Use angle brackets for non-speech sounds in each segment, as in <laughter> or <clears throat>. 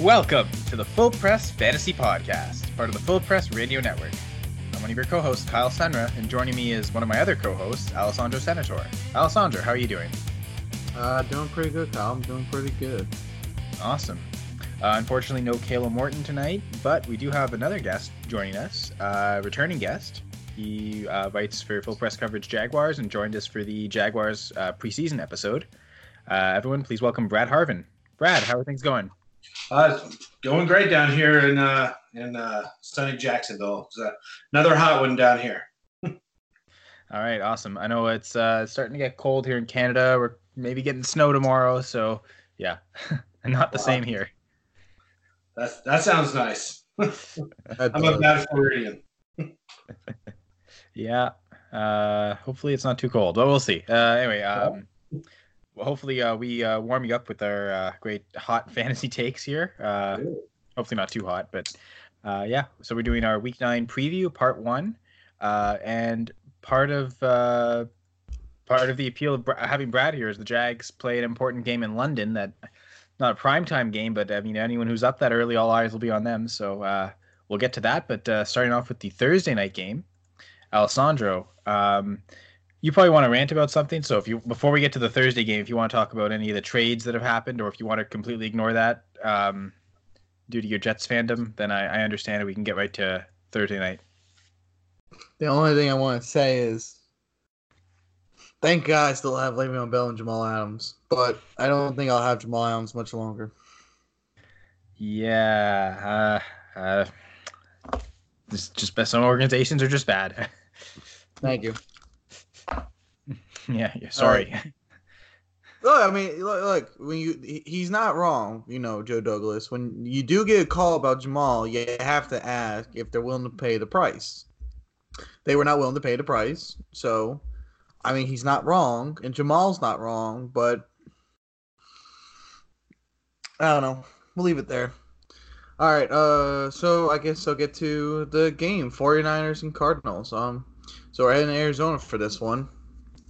Welcome to the Full Press Fantasy Podcast, part of the Full Press Radio Network. I'm one of your co-hosts, Kyle Senra, and joining me is one of my other co-hosts, Alessandro Senator. Alessandro, how are you doing? Uh, doing pretty good, Kyle. I'm doing pretty good. Awesome. Uh, unfortunately, no Kayla Morton tonight, but we do have another guest joining us, uh, returning guest. He uh, writes for Full Press Coverage Jaguars and joined us for the Jaguars uh, preseason episode. Uh, everyone, please welcome Brad Harvin. Brad, how are things going? Uh, going great down here in uh, in uh, sunny Jacksonville. It's uh, another hot one down here. <laughs> All right, awesome. I know it's uh, starting to get cold here in Canada. We're maybe getting snow tomorrow, so yeah, <laughs> not the Wow. same here. That that sounds nice. <laughs> I'm a bad Floridian. Yeah. Uh, hopefully it's not too cold, but we'll see. Uh, anyway, um, hopefully uh, we uh, warm you up with our uh, great hot <laughs> fantasy takes here. Uh, hopefully not too hot, but uh, yeah. So we're doing our week nine preview, part one, uh, and part of uh, part of the appeal of having Brad here is the Jags play an important game in London that not a primetime game, but I mean anyone who's up that early, all eyes will be on them. So uh, we'll get to that. But uh, starting off with the Thursday night game, Alessandro, um, you probably want to rant about something. So if you before we get to the Thursday game, if you want to talk about any of the trades that have happened, or if you want to completely ignore that um, due to your Jets fandom, then I, I understand. We can get right to Thursday night. The only thing I want to say is, thank God I still have Le'Veon Bell and Jamal Adams, but I don't think I'll have Jamal Adams much longer. Yeah, uh, uh, just just some organizations are just bad. <laughs> Thank you. <laughs> yeah, yeah, sorry. <laughs> Look, I mean, look, look when you he's not wrong, you know, Joe Douglas. When you do get a call about Jamal, you have to ask if they're willing to pay the price. They were not willing to pay the price, so I mean, he's not wrong, and Jamal's not wrong, but I don't know. We'll leave it there. All right, uh, so I guess I'll get to the game 49ers and Cardinals. Um, so we're heading to Arizona for this one.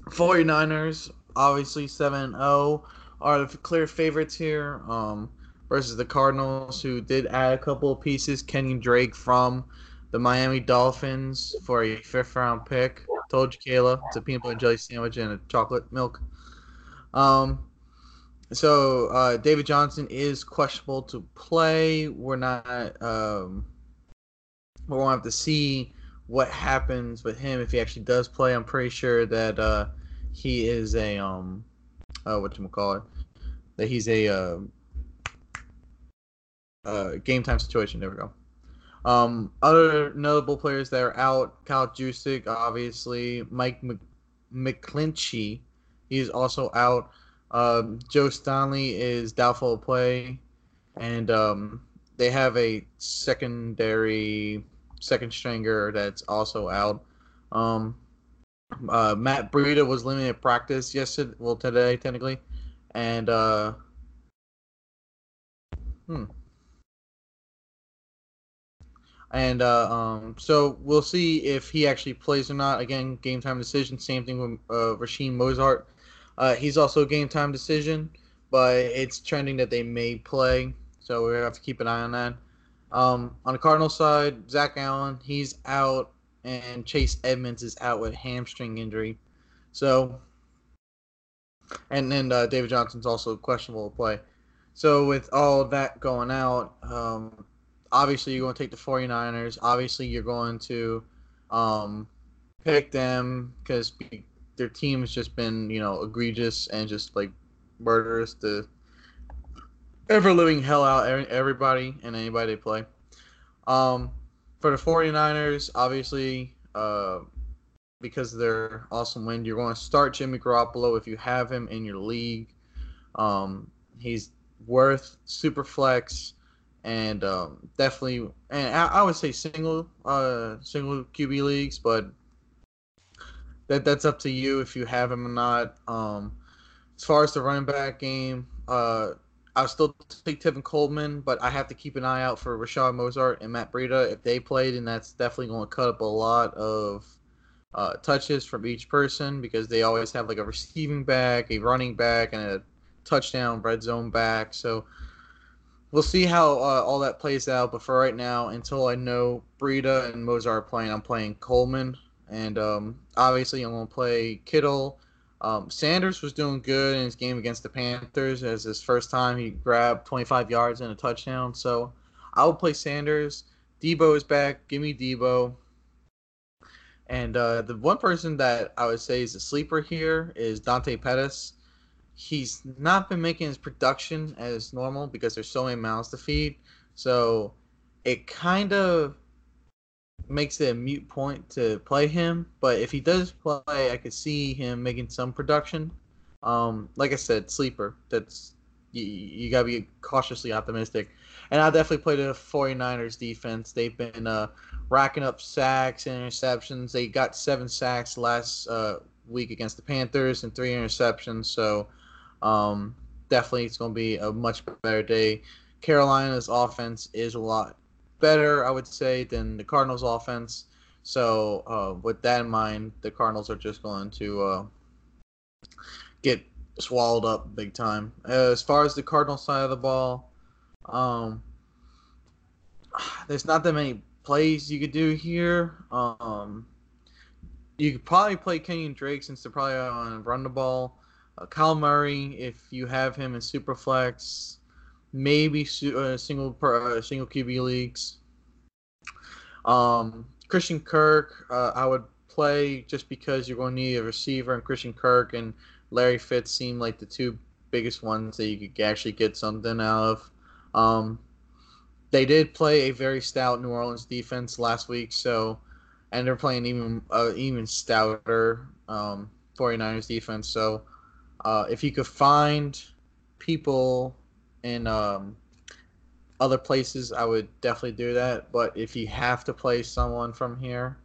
49ers, obviously 7 0, are the clear favorites here um, versus the Cardinals, who did add a couple of pieces. Kenyan Drake from the Miami Dolphins for a fifth round pick. Told you, Kayla, it's a peanut butter and jelly sandwich and a chocolate milk. Um, so uh, David Johnson is questionable to play. We're not. Um, we won't have to see what happens with him if he actually does play. I'm pretty sure that uh, he is a um, uh, what you call it? That he's a uh, uh, game time situation. There we go. Um, other notable players that are out: Kyle Juszczyk, obviously. Mike Mc- McGlinchey, he's also out. Um, Joe Staley is doubtful to play, and um, they have a secondary second stringer that's also out. Um, uh, Matt Breida was limited practice yesterday, well today technically, and uh, hmm, and uh, um, so we'll see if he actually plays or not. Again, game time decision. Same thing with uh, Mostert. Uh, he's also a game time decision, but it's trending that they may play, so we have to keep an eye on that. Um, on the Cardinal side, Zach Allen, he's out, and Chase Edmonds is out with hamstring injury. So, and then uh, David Johnson's also questionable to play. So, with all that going out, um, obviously you're going to take the 49ers. Obviously, you're going to um, pick them because their team has just been, you know, egregious and just like murderous to ever living hell out everybody and anybody they play. Um, for the 49ers, obviously, uh, because their awesome win, you're going to start Jimmy Garoppolo if you have him in your league. Um, he's worth super flex and um, definitely, and I, I would say single, uh, single QB leagues, but that that's up to you if you have him or not. Um, as far as the running back game, uh, I'll still take Tevin Coleman, but I have to keep an eye out for Rashad Mostert and Matt Breida. If they played, and that's definitely going to cut up a lot of uh, touches from each person because they always have like a receiving back, a running back, and a touchdown red zone back. So we'll see how uh, all that plays out. But for right now, until I know Breida and Mostert playing, I'm playing Coleman, and um, obviously I'm gonna play Kittle. Um, Sanders was doing good in his game against the Panthers as his first time he grabbed 25 yards and a touchdown. So I would play Sanders. Debo is back. Give me Debo. And uh, the one person that I would say is a sleeper here is Dante Pettis. He's not been making his production as normal because there's so many mouths to feed. So it kind of makes it a mute point to play him. But if he does play, I could see him making some production. Um, like I said, sleeper. That's you, you gotta be cautiously optimistic. And I definitely play the 49ers defense. They've been uh, racking up sacks and interceptions. They got seven sacks last uh, week against the Panthers and three interceptions. So um, definitely it's going to be a much better day. Carolina's offense is a lot better, I would say, than the Cardinals' offense. So uh, with that in mind, the Cardinals are just going to uh, get swallowed up big time. as far as the Cardinal side of the ball, um, there's not that many plays you could do here. Um, you could probably play Kenyan Drake since they're probably on run the ball. Uh, Kyler Murray, if you have him in Superflex, maybe uh, single per, uh, single QB leagues. Um, Christian Kirk, uh, I would play just because you're going to need a receiver, and Christian Kirk and Larry Fitz seem like the two biggest ones that you could actually get something out of. Um, they did play a very stout New Orleans defense last week, so and they're playing even uh, even stouter um, 49ers defense. So uh, if you could find people in um, other places, I would definitely do that. But if you have to play someone from here,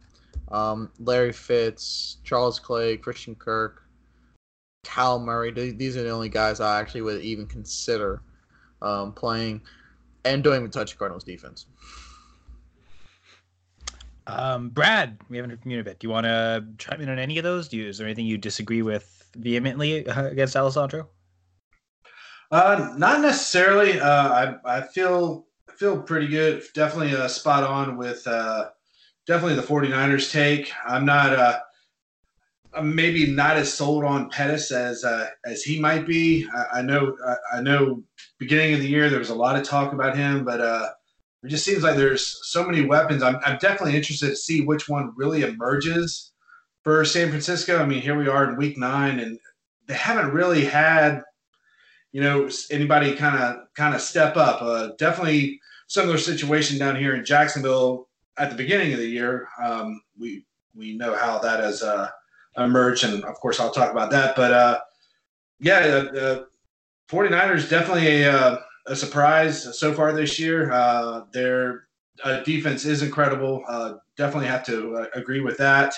um, Larry Fitz, Charles Clay, Christian Kirk, Cal Murray, these are the only guys I actually would even consider um, playing and don't even touch Cardinals defense. Um, Brad, we haven't heard from you in a bit. Do you want to chime in on any of those? Do you, is there anything you disagree with vehemently uh, against Alessandro? Uh, not necessarily. Uh, I I feel feel pretty good. Definitely uh, spot on with uh, definitely the 49ers take. I'm not uh, I'm maybe not as sold on Pettis as uh, as he might be. I, I know I, I, know beginning of the year there was a lot of talk about him, but uh, it just seems like there's so many weapons. I'm, I'm definitely interested to see which one really emerges for San Francisco. I mean, here we are in Week Nine, and they haven't really had you know anybody kind of kind of step up. Uh, definitely similar situation down here in Jacksonville at the beginning of the year. Um, we we know how that has uh, emerged, and of course I'll talk about that. But uh, yeah, the 49ers definitely a, uh, a surprise so far this year. Uh, their uh, defense is incredible. Definitely have to agree with that.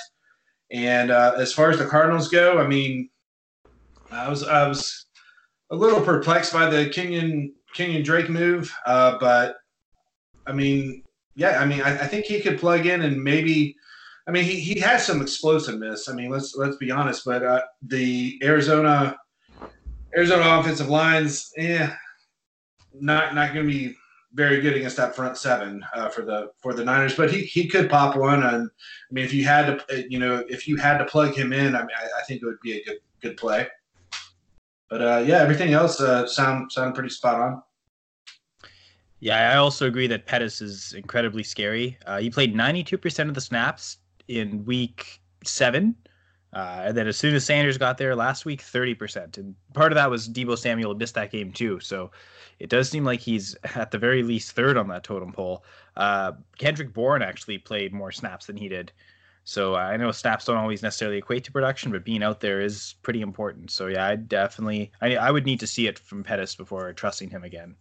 And as far as the Cardinals go, I mean, I was I was a little perplexed by the Kenyan Kenyan Drake move, but I mean, yeah, I mean, I, I, think he could plug in and maybe. I mean, he, he has some explosiveness. I mean, let's let's be honest. But the Arizona Arizona offensive lines, yeah, not not going to be very good against that front seven uh, for the for the Niners. But he he could pop one, and I mean, if you had to, uh, you know, if you had to plug him in, I mean, I, I think it would be a good good play. But uh, yeah, everything else uh, sound sound pretty spot on. Yeah, I also agree that Pettis is incredibly scary. Uh, he played 92% of the snaps in week seven uh, and then as soon as Sanders got there last week, 30%. And part of that was Debo Samuel missed that game too. So it does seem like he's <laughs> at the very least third on that totem pole. Uh, Kendrick Bourne actually played more snaps than he did. So I know snaps don't always necessarily equate to production, but being out there is pretty important. So yeah, I definitely, I, I would need to see it from Pettis before trusting him again.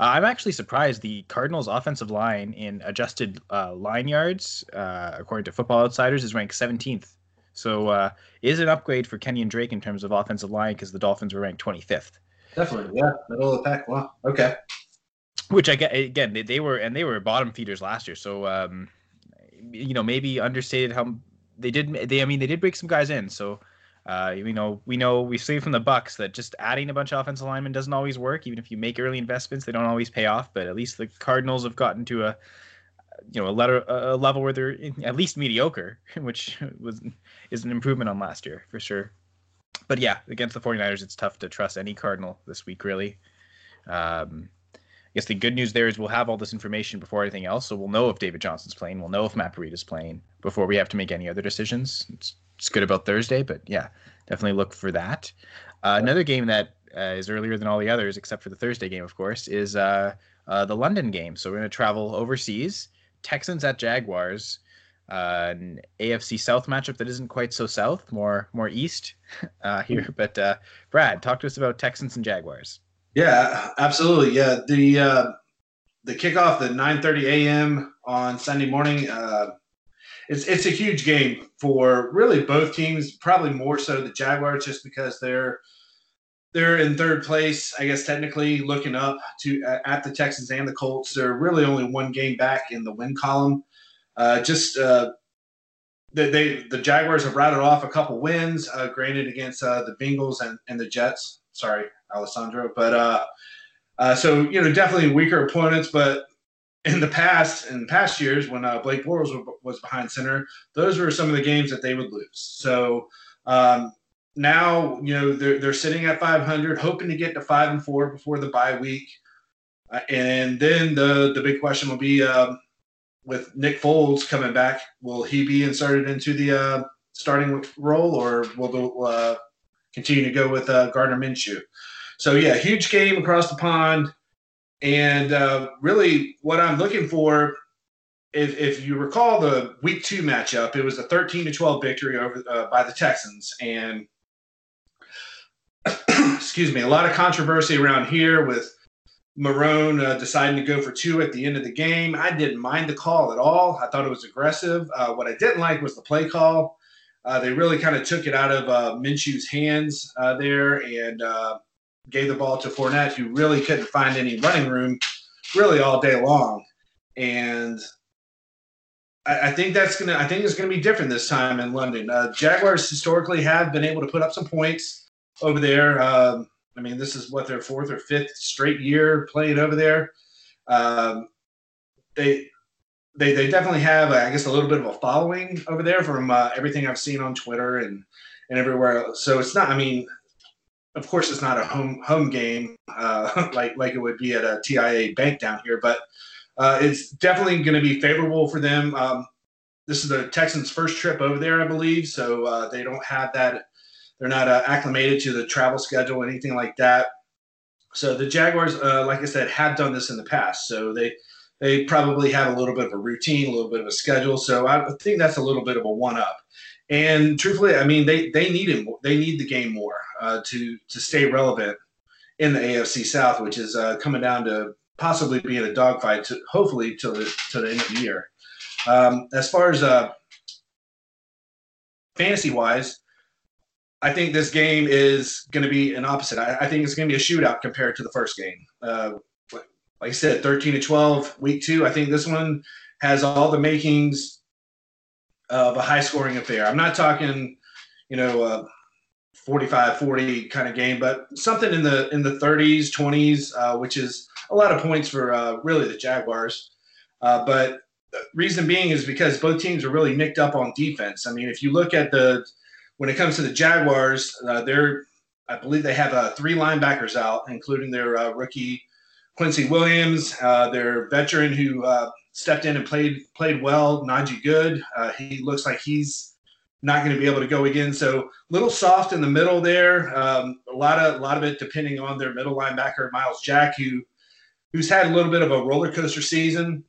Uh, I'm actually surprised the Cardinals' offensive line in adjusted uh, line yards, uh, according to Football Outsiders, is ranked 17th so uh, is an upgrade for Kenyan Drake in terms of offensive line because the Dolphins were ranked 25th. Definitely, yeah, middle of the pack. Wow, okay. Which I get again, they, they were and they were bottom feeders last year. So um, you know maybe understated how they did. They I mean they did break some guys in. So Uh, you know, we know we see from the Bucs that just adding a bunch of offensive linemen doesn't always work. Even if you make early investments, they don't always pay off. But at least the Cardinals have gotten to a you know a, letter, a level where they're at least mediocre, <laughs> which was is an improvement on last year for sure. But yeah, against the 49ers, it's tough to trust any Cardinal this week, really. Um, guess the good news there is we'll have all this information before anything else, so we'll know if David Johnson's playing. We'll know if Matt Breida is playing before we have to make any other decisions. It's, it's good about Thursday, but yeah, definitely look for that. Uh, another game that uh, is earlier than all the others, except for the Thursday game, of course, is uh, uh the London game. So we're going to travel overseas. Texans at Jaguars, uh, an AFC South matchup that isn't quite so south, more more east <laughs> uh, here. But Brad, talk to us about Texans and Jaguars. Yeah, absolutely. Yeah, the uh, the kickoff, the 9:30 a.m. on Sunday morning. Uh, it's it's a huge game for really both teams. Probably more so the Jaguars, just because they're they're in third place. I guess technically looking up to at the Texans and the Colts. They're really only one game back in the win column. Uh, just uh, they, they the Jaguars have routed off a couple wins, uh, granted against uh, the Bengals and, and the Jets. Sorry, Alessandro. But uh, uh, so you know, definitely weaker opponents. But in the past, in past years, when uh, Blake Bortles was behind center, those were some of the games that they would lose. So um, now, you know, they're they're sitting at 500, hoping to get to five and four before the bye week. Uh, and then the the big question will be um, with Nick Foles coming back, will he be inserted into the uh, starting role, or will the uh, continue to go with uh, Gardner Minshew? So yeah, huge game across the pond, and uh, really what I'm looking for. If, if you recall the week two matchup, it was a 13 to 12 victory over uh, by the Texans, and <clears throat> excuse me, a lot of controversy around here with Marrone uh, deciding to go for two at the end of the game. I didn't mind the call at all. I thought it was aggressive. Uh, what I didn't like was the play call. Uh, they really kind of took it out of uh, Minshew's hands uh, there, and uh, gave the ball to Fournette, who really couldn't find any running room really all day long. And I, I think that's gonna I think it's gonna be different this time in London. Uh, Jaguars historically have been able to put up some points over there. Um, I mean, this is what their fourth or fifth straight year playing over there. Um, they they they definitely have, I guess, a little bit of a following over there from uh, everything I've seen on Twitter and and everywhere. So it's not. I mean, of course, it's not a home home game uh, <laughs> like like it would be at a TIAA bank down here, but uh, it's definitely going to be favorable for them. Um, this is the Texans' first trip over there, I believe, so uh, they don't have that. They're not uh, acclimated to the travel schedule, anything like that. So the Jaguars, uh, like I said, have done this in the past, so they they probably have a little bit of a routine, a little bit of a schedule. So I think that's a little bit of a one up. And truthfully, I mean, they they need it. They need the game more uh, to to stay relevant in the AFC South, which is uh, coming down to possibly being a dogfight, to hopefully till the to the end of the year. Um, as far as uh, fantasy wise, I think this game is going to be an opposite. I, I think it's going to be a shootout compared to the first game. Uh, like I said, 13 to 12, week two. I think this one has all the makings of a high scoring affair. I'm not talking, you know, uh, 45 40 kind of game, but something in the in the 30s, 20s, uh, which is a lot of points for uh, really the Jaguars. Uh, but reason being is because both teams are really nicked up on defense. I mean, if you look at the when it comes to the Jaguars, uh, they're I believe they have uh, three linebackers out, including their uh, rookie Quincy Williams, their veteran who stepped in and played played well. Najee Goode, uh, he looks like he's not going to be able to go again. So a little soft in the middle there. Um, a lot of a lot of it depending on their middle linebacker Myles Jack, who who's had a little bit of a roller coaster season.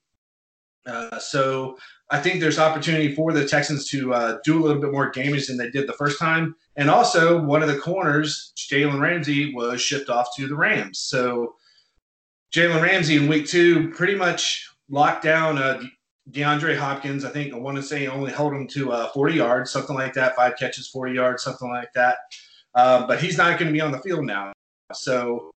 Uh, so I think there's opportunity for the Texans to uh, do a little bit more damage than they did the first time. And also, one of the corners, Jalen Ramsey, was shipped off to the Rams. So Jalen Ramsey in week two pretty much locked down uh, DeAndre Hopkins. I think I want to say only held him to uh, 40 yards, something like that, five catches, 40 yards, something like that. Uh, but he's not going to be on the field now. So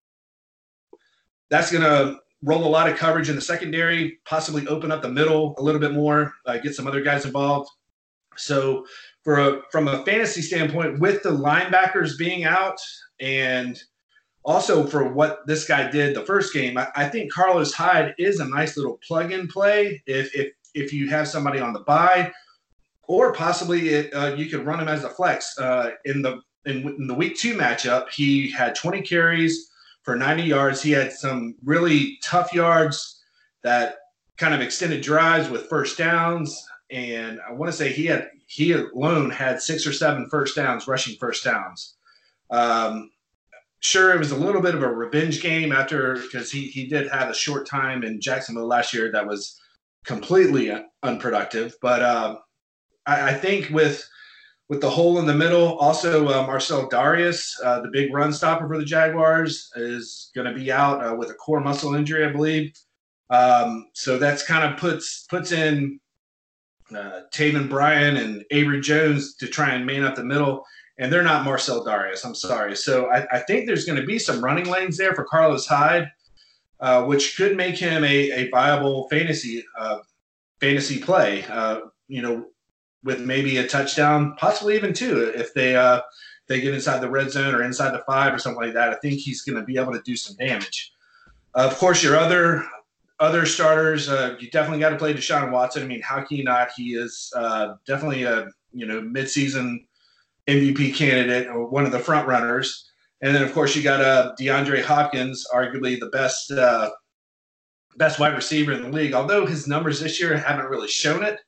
that's going to roll a lot of coverage in the secondary, possibly open up the middle a little bit more, uh, get some other guys involved. So for a, from a fantasy standpoint, with the linebackers being out and also for what this guy did the first game, I, I think Carlos Hyde is a nice little plug-in play if if if you have somebody on the bye, or possibly it, uh, you could run him as a flex uh, in the in, in the week two matchup. He had 20 carries for 90 yards. He had some really tough yards that kind of extended drives with first downs. And I want to say he had he alone had six or seven first downs, rushing first downs. Um, sure, it was a little bit of a revenge game after because he he did have a short time in Jacksonville last year that was completely unproductive. But uh, I, I, think with with the hole in the middle, also uh, Marcell Dareus, uh, the big run stopper for the Jaguars, is going to be out uh, with a core muscle injury, I believe. Um, so that's kind of puts puts in uh, Taven Bryan and Abry Jones to try and man up the middle, and they're not Marcell Dareus. I'm sorry. So I, I think there's going to be some running lanes there for Carlos Hyde, uh, which could make him a, a viable fantasy uh, fantasy play. Uh, you know, with maybe a touchdown, possibly even two, if they uh, they get inside the red zone or inside the five or something like that. I think he's going to be able to do some damage. of course, your other other starters, uh, you definitely got to play Deshaun Watson. I mean, how can you not? He is uh, definitely a you know midseason MVP candidate or one of the front runners. And then of course you got uh, DeAndre Hopkins, arguably the best uh, best wide receiver in the league. Although his numbers this year haven't really shown it,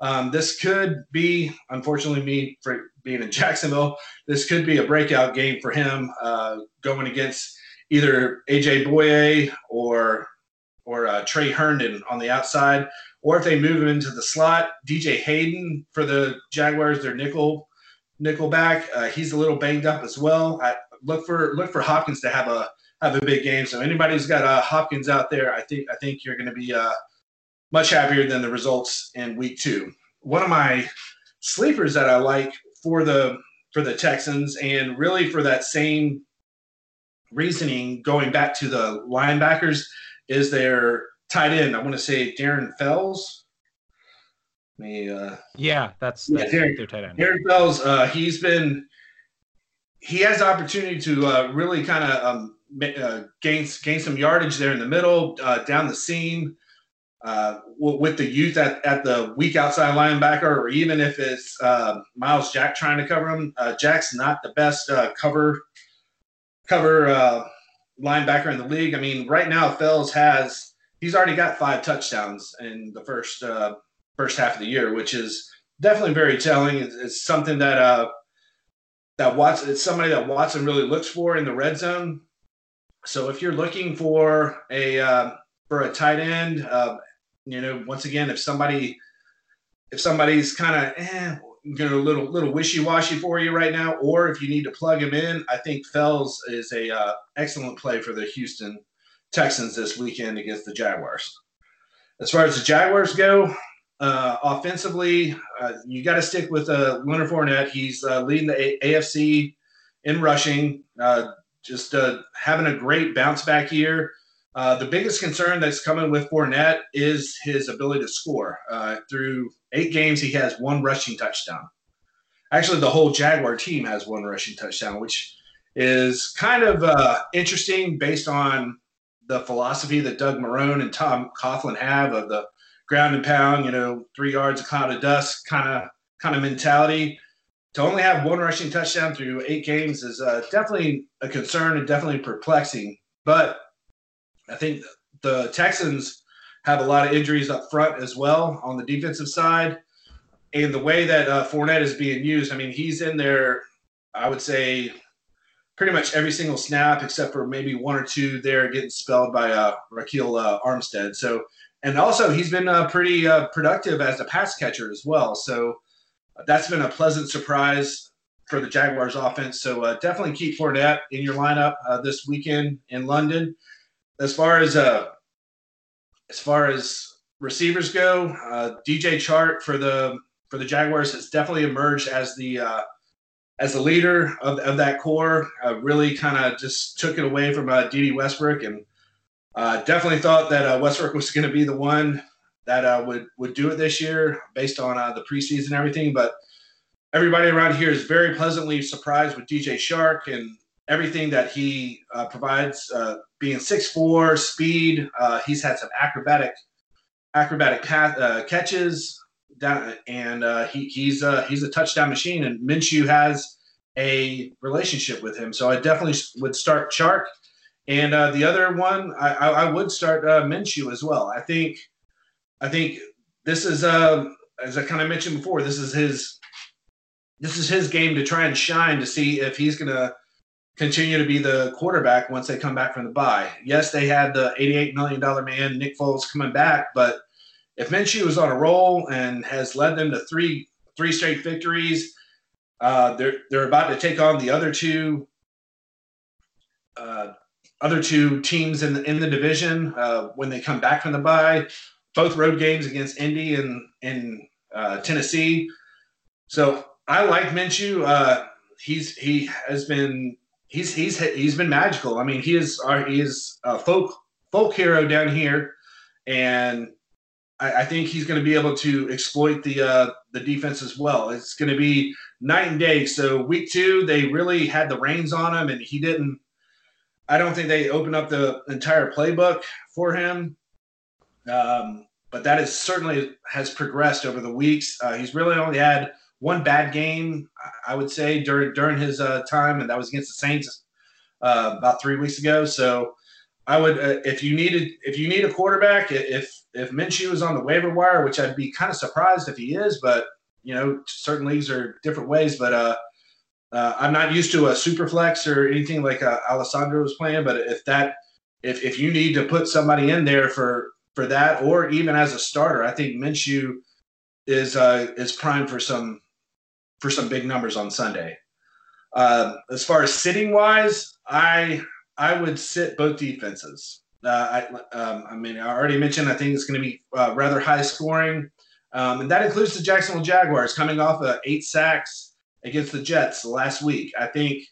um, this could be, unfortunately, me for being in Jacksonville, this could be a breakout game for him uh, going against either AJ Bouye or or uh, Tre Herndon on the outside, or if they move him into the slot, DJ Hayden for the Jaguars, their nickel nickel back. Uh, he's a little banged up as well. I look for look for Hopkins to have a have a big game. So anybody who's got uh, Hopkins out there, I think I think you're going to be uh, much happier than the results in week two. One of my sleepers that I like for the for the Texans and really for that same reasoning going back to the linebackers is their tight end. I want to say Darren Fells. Me, uh, yeah, that's, that's yeah, Darren, their tight end. Darren Fells, uh, he's been he has opportunity to uh, really kind of um, uh, gain gain some yardage there in the middle, uh, down the seam. Uh, with the youth at, at the weak outside linebacker, or even if it's uh, Myles Jack trying to cover him, uh, Jack's not the best cover cover linebacker in the league. I mean, right now Fells has he's already got five touchdowns in the first uh, first half of the year, which is definitely very telling. It's, it's something that uh, that Watson it's somebody that Watson really looks for in the red zone. So if you're looking for a uh, for a tight end, uh, you know, once again, if somebody if somebody's kind of eh, you know, a little little wishy washy for you right now, or if you need to plug him in, I think Fells is a uh, excellent play for the Houston Texans this weekend against the Jaguars. As far as the Jaguars go, uh, offensively, uh, you got to stick with uh, Leonard Fournette. He's uh, leading the a- AFC in rushing, uh, just uh, having a great bounce back year. The biggest concern that's coming with Fournette is his ability to score. Through eight games, he has one rushing touchdown. Actually, the whole Jaguar team has one rushing touchdown, which is kind of interesting based on the philosophy that Doug Marrone and Tom Coughlin have of the ground and pound, you know, three yards, a cloud of dust kind of kind of mentality. To only have one rushing touchdown through eight games is uh, definitely a concern and definitely perplexing. But I think the Texans have a lot of injuries up front as well on the defensive side. And the way that uh, Fournette is being used, I mean, he's in there, I would say, pretty much every single snap except for maybe one or two there getting spelled by uh, Ryquell uh, Armstead. So, and also he's been uh, pretty uh, productive as a pass catcher as well. So that's been a pleasant surprise for the Jaguars offense. So uh, definitely keep Fournette in your lineup uh, this weekend in London as far as uh, as far as receivers go, uh, DJ Chark for the for the Jaguars has definitely emerged as the uh, as the leader of, of that core. Uh, really kind of just took it away from uh, Dede Westbrook, and uh, definitely thought that uh, Westbrook was going to be the one that uh, would would do it this year based on uh, the preseason and everything. But everybody around here is very pleasantly surprised with DJ Chark and everything that he uh, provides. Uh, being six four, speed, uh, he's had some acrobatic acrobatic path, uh, catches down, and he, he's he's a touchdown machine. And Minshew has a relationship with him, so I definitely would start Chark. And uh, the other one, I, I, would start Minshew as well. I think I think this is as I kind of mentioned before, this is his this is his game to try and shine to see if he's going to continue to be the quarterback once they come back from the bye. Yes, they had the $88 million man, Nick Foles, coming back, but if Minshew is on a roll and has led them to three three straight victories, uh, they're they're about to take on the other two uh, other two teams in the in the division uh, when they come back from the bye. Both road games against Indy and in uh, Tennessee. So I like Minshew. Uh, he's he has been he's he's he's been magical. I mean, he is our he is a folk folk hero down here, and I, I think he's going to be able to exploit the uh, the defense as well. It's going to be night and day. So week two, they really had the reins on him, and he didn't. I don't think they opened up the entire playbook for him. Um, but that is certainly has progressed over the weeks. Uh, he's really only had one bad game, I would say, during during his uh, time, and that was against the Saints uh, about three weeks ago. So I would, uh, if you needed, if you need a quarterback, if if Minshew is on the waiver wire, which I'd be kind of surprised if he is, but you know, certain leagues are different ways. But uh, uh, I'm not used to a super flex or anything like uh, Alessandro was playing. But if that, if if you need to put somebody in there for for that, or even as a starter, I think Minshew is uh, is primed for some for some big numbers on Sunday. Uh, as far as sitting wise, I I would sit both defenses. Uh, I, um, I mean, I already mentioned I think it's going to be uh, rather high scoring, um, and that includes the Jacksonville Jaguars coming off of eight sacks against the Jets last week. I think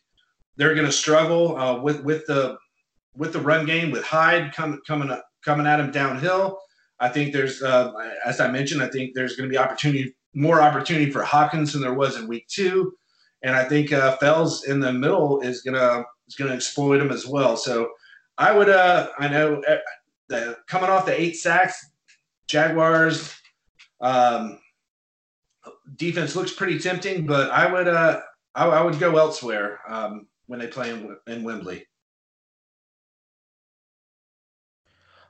they're going to struggle uh, with with the with the run game with Hyde coming coming up, coming at him downhill. I think there's, uh, as I mentioned, I think there's going to be opportunity more opportunity for Hopkins than there was in week two, and I think uh, Fells in the middle is gonna is gonna exploit him as well. So I would uh, I know uh, the, coming off the eight sacks, Jaguars um, defense looks pretty tempting, but I would uh, I, I would go elsewhere um, when they play in, in Wembley.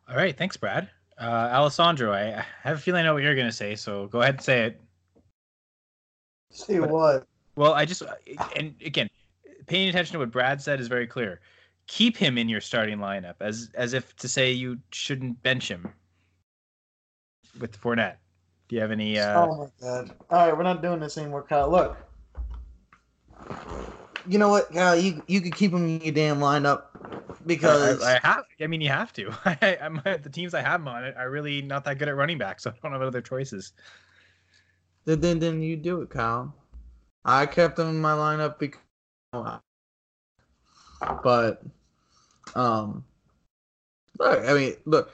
All right, thanks, Brad. Uh, Alessandro, I have a feeling I know what you're going to say, so go ahead and say it. See what? Well, I just and again, paying attention to what Brad said is very clear. Keep him in your starting lineup, as as if to say you shouldn't bench him with Fournette. Do you have any? Uh... Oh my god! All right, we're not doing this anymore, Kyle. Look, you know what, Kyle? You you could keep them in your damn lineup because I, I, have. I mean, you have to. <laughs> I, I'm the teams I have him on it are really not that good at running back, so I don't have other choices. Then, then, then you do it, Kyle. I kept them in my lineup because, but, um, look, I mean, look,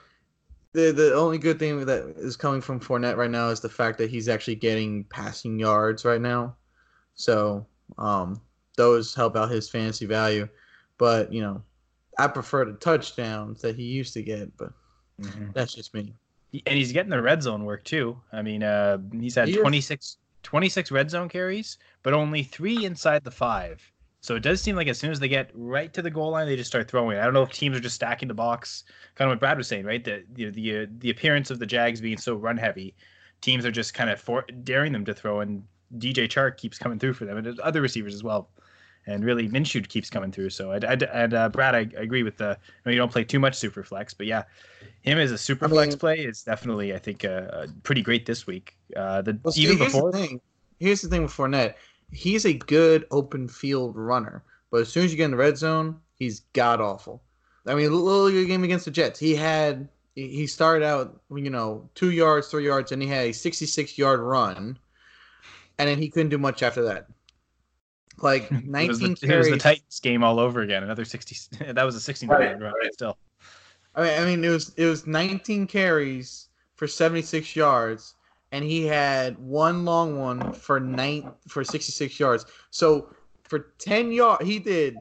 the the only good thing that is coming from Fournette right now is the fact that he's actually getting passing yards right now, so um, those help out his fantasy value. But you know, I prefer the touchdowns that he used to get, but mm-hmm. that's just me and he's getting the red zone work too. I mean, uh, he's had he 26, 26 red zone carries, but only three inside the five. So it does seem like as soon as they get right to the goal line, they just start throwing. I don't know if teams are just stacking the box, kind of what Brad was saying, right? The the the, uh, the appearance of the Jags being so run heavy, teams are just kind of for, daring them to throw, and DJ Chark keeps coming through for them, and other receivers as well and really Minshew keeps coming through. So I, I and uh, Brad, I, I, agree with the. You, know, you don't play too much super flex, but yeah, him as a super I flex play is definitely I think uh, pretty great this week. Uh, the well, even before. The thing. Here's the thing with Fournette. He's a good open field runner, but as soon as you get in the red zone, he's god awful. I mean, little game against the Jets, he had he started out you know two yards, three yards, and he had a 66 yard run, and then he couldn't do much after that. Like 19 <laughs> it was, the, carries. it was the Titans game all over again. Another 60. <laughs> That was a 16 right, run right. still. I mean, I mean, it was it was 19 carries for 76 yards, and he had one long one for nine for 66 yards. So for 10 yards, he did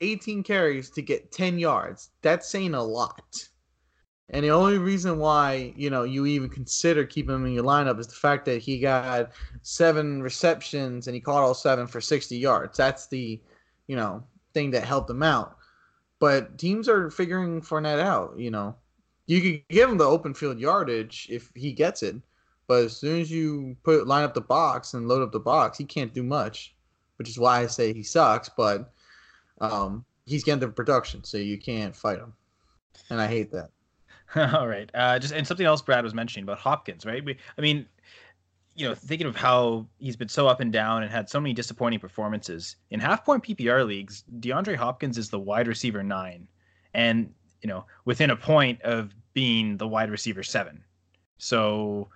18 carries to get 10 yards. That's saying a lot. And the only reason why you know you even consider keeping him in your lineup is the fact that he got seven receptions and he caught all seven for 60 yards. That's the you know thing that helped him out. But teams are figuring Fournette out. You know, you could give him the open field yardage if he gets it, but as soon as you put line up the box and load up the box, he can't do much. Which is why I say he sucks. But um, he's getting the production, so you can't fight him, and I hate that. <laughs> All right. Uh, just and something else Brad was mentioning about Hopkins, right? We, I mean, you know, thinking of how he's been so up and down and had so many disappointing performances in half point PPR leagues, DeAndre Hopkins is the wide receiver nine, and you know, within a point of being the wide receiver seven. So,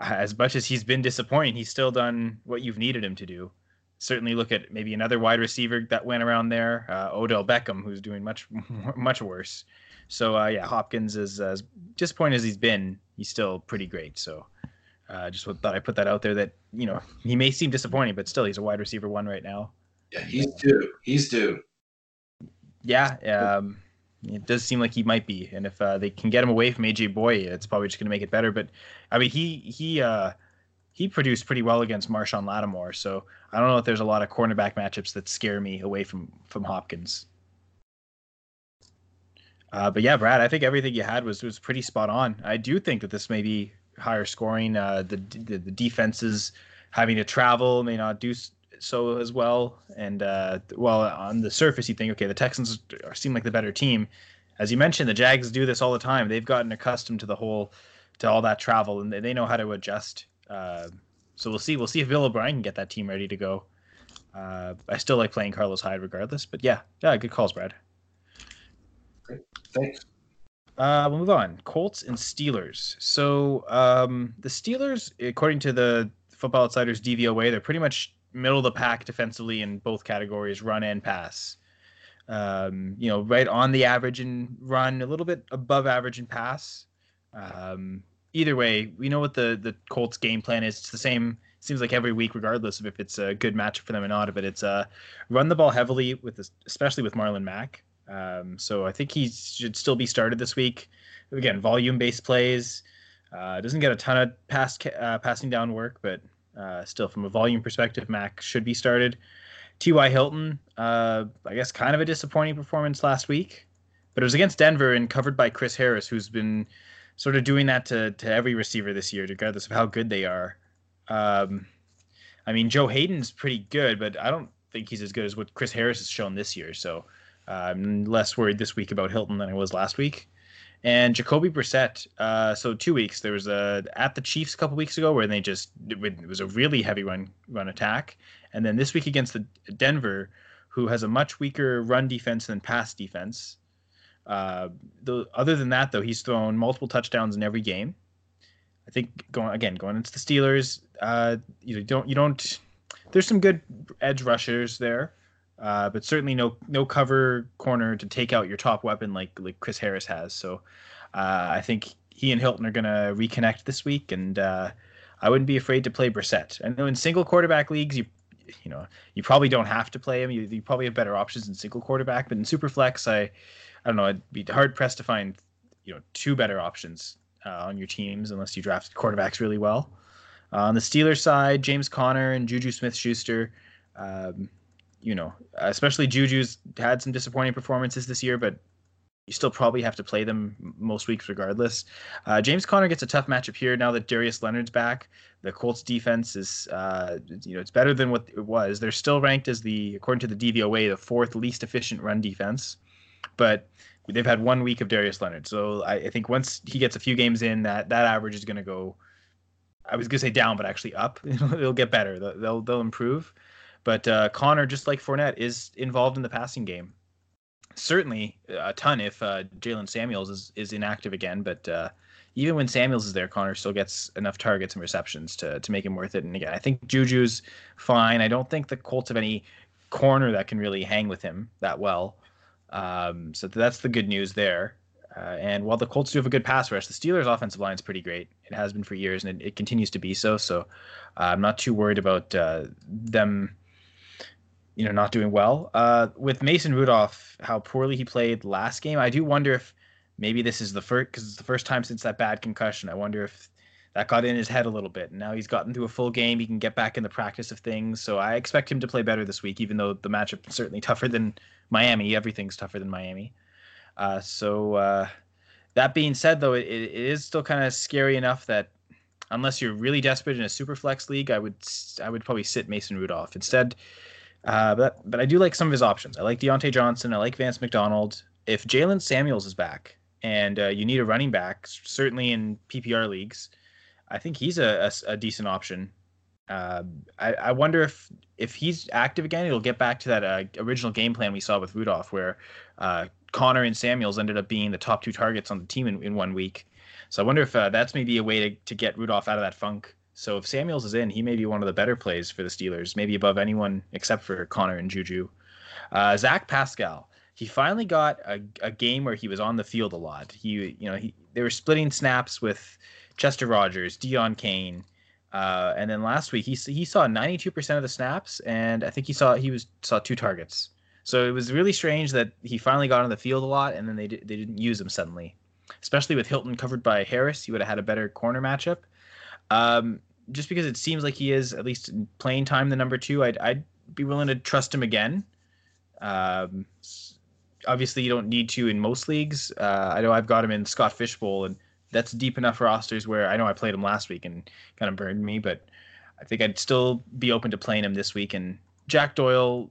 as much as he's been disappointing, he's still done what you've needed him to do. Certainly, look at maybe another wide receiver that went around there, uh, Odell Beckham, who's doing much <laughs> much worse. So uh, yeah, Hopkins is as disappointing as he's been. He's still pretty great. So uh, just thought I put that out there that you know he may seem disappointing, but still he's a wide receiver one right now. Yeah, he's due. He's due. Yeah, um, it does seem like he might be, and if uh, they can get him away from AJ Bouye, it's probably just going to make it better. But I mean, he he uh, he produced pretty well against Marshon Lattimore, so I don't know if there's a lot of cornerback matchups that scare me away from from Hopkins. Uh, but yeah, Brad, I think everything you had was was pretty spot on. I do think that this may be higher scoring. Uh, the, the, the defenses having to travel may not do so as well. And uh, well, on the surface, you think, okay, the Texans seem like the better team. As you mentioned, the Jags do this all the time. They've gotten accustomed to the whole to all that travel, and they know how to adjust. Uh, so we'll see. We'll see if Bill O'Brien can get that team ready to go. Uh, I still like playing Carlos Hyde regardless, but yeah, yeah, good calls, Brad. Great. Thanks. Uh, we'll move on. Colts and Steelers. So um, the Steelers, according to the Football Outsiders DVOA, they're pretty much middle of the pack defensively in both categories, run and pass. Um, you know, right on the average in run, a little bit above average in pass. Um, either way, we know what the the Colts game plan is. It's the same. Seems like every week, regardless of if it's a good matchup for them or not. But it's uh, run the ball heavily with, this, especially with Marlon Mack. Um, so I think he should still be started this week. Again, volume based plays. Uh, doesn't get a ton of pass uh, passing down work, but uh, still from a volume perspective, Mack should be started. T.Y. Hilton, uh, I guess, kind of a disappointing performance last week, but it was against Denver and covered by Chris Harris, who's been sort of doing that to to every receiver this year, regardless of how good they are. Um, I mean, Joe Haden's pretty good, but I don't think he's as good as what Chris Harris has shown this year. So I'm less worried this week about Hilton than I was last week. And Jacoby Brissett. Uh, so two weeks. There was a at the Chiefs a couple weeks ago where they just it was a really heavy run run attack, and then this week against the Denver, who has a much weaker run defense than pass defense. Uh, the, other than that, though, he's thrown multiple touchdowns in every game. I think going again going into the Steelers, uh, you don't you don't. There's some good edge rushers there. Uh, but certainly no no cover corner to take out your top weapon like like Chris Harris has. So uh, I think he and Hilton are going to reconnect this week, and uh, I wouldn't be afraid to play Brissett. I know in single quarterback leagues, you you know you probably don't have to play him. You, you probably have better options in single quarterback, but in superflex, I I don't know. I'd be hard pressed to find you know two better options uh, on your teams unless you draft quarterbacks really well. Uh, on the Steelers side, James Conner and Juju Smith Schuster. Um, you know, especially Juju's had some disappointing performances this year, but you still probably have to play them most weeks regardless. Uh, James Conner gets a tough matchup here now that Darius Leonard's back. The Colts defense is, uh, you know, it's better than what it was. They're still ranked as the, according to the DVOA, the fourth least efficient run defense, but they've had one week of Darius Leonard. So I, I think once he gets a few games in, that that average is going to go. I was going to say down, but actually up. <laughs> It'll get better. They'll they'll improve. But uh, Conner, just like Fournette, is involved in the passing game. Certainly a ton if uh, Jaylen Samuels is, is inactive again. But uh, even when Samuels is there, Conner still gets enough targets and receptions to, to make him worth it. And again, I think Juju's fine. I don't think the Colts have any corner that can really hang with him that well. Um, so that's the good news there. Uh, and while the Colts do have a good pass rush, the Steelers' offensive line is pretty great. It has been for years, and it, it continues to be so. So uh, I'm not too worried about uh, them, you know, not doing well. Uh, with Mason Rudolph, how poorly he played last game, I do wonder if maybe this is the first because it's the first time since that bad concussion. I wonder if that got in his head a little bit. And now he's gotten through a full game. He can get back in the practice of things. So I expect him to play better this week, even though the matchup is certainly <laughs> tougher than Miami. Everything's tougher than Miami. Uh, so uh, that being said, though, it, it is still kind of scary enough that unless you're really desperate in a super flex league, I would I would probably sit Mason Rudolph instead. Uh, but but I do like some of his options. I like Diontae Johnson. I like Vance McDonald. If Jaylen Samuels is back and uh, you need a running back, certainly in PPR leagues, I think he's a, a, a decent option. Uh, I, I wonder if if he's active again, it'll get back to that uh, original game plan we saw with Rudolph, where uh, Conner and Samuels ended up being the top two targets on the team in, in one week. So I wonder if that's maybe a way to, to get Rudolph out of that funk. So if Samuels is in, he may be one of the better plays for the Steelers, maybe above anyone except for Conner and Juju. Uh, Zach Pascal, he finally got a, a game where he was on the field a lot. He, you know, he, they were splitting snaps with Chester Rogers, Deon Cain, uh, and then last week he he saw 92% of the snaps, and I think he saw he was saw two targets. So it was really strange that he finally got on the field a lot, and then they they didn't use him suddenly, especially with Hilton covered by Harris. He would have had a better corner matchup. Um, just because it seems like he is at least in playing time the number two, I'd I'd be willing to trust him again. Um, obviously, you don't need to in most leagues. Uh, I know I've got him in Scott Fishbowl, and that's deep enough rosters where I know I played him last week and kind of burned me, but I think I'd still be open to playing him this week. And Jack Doyle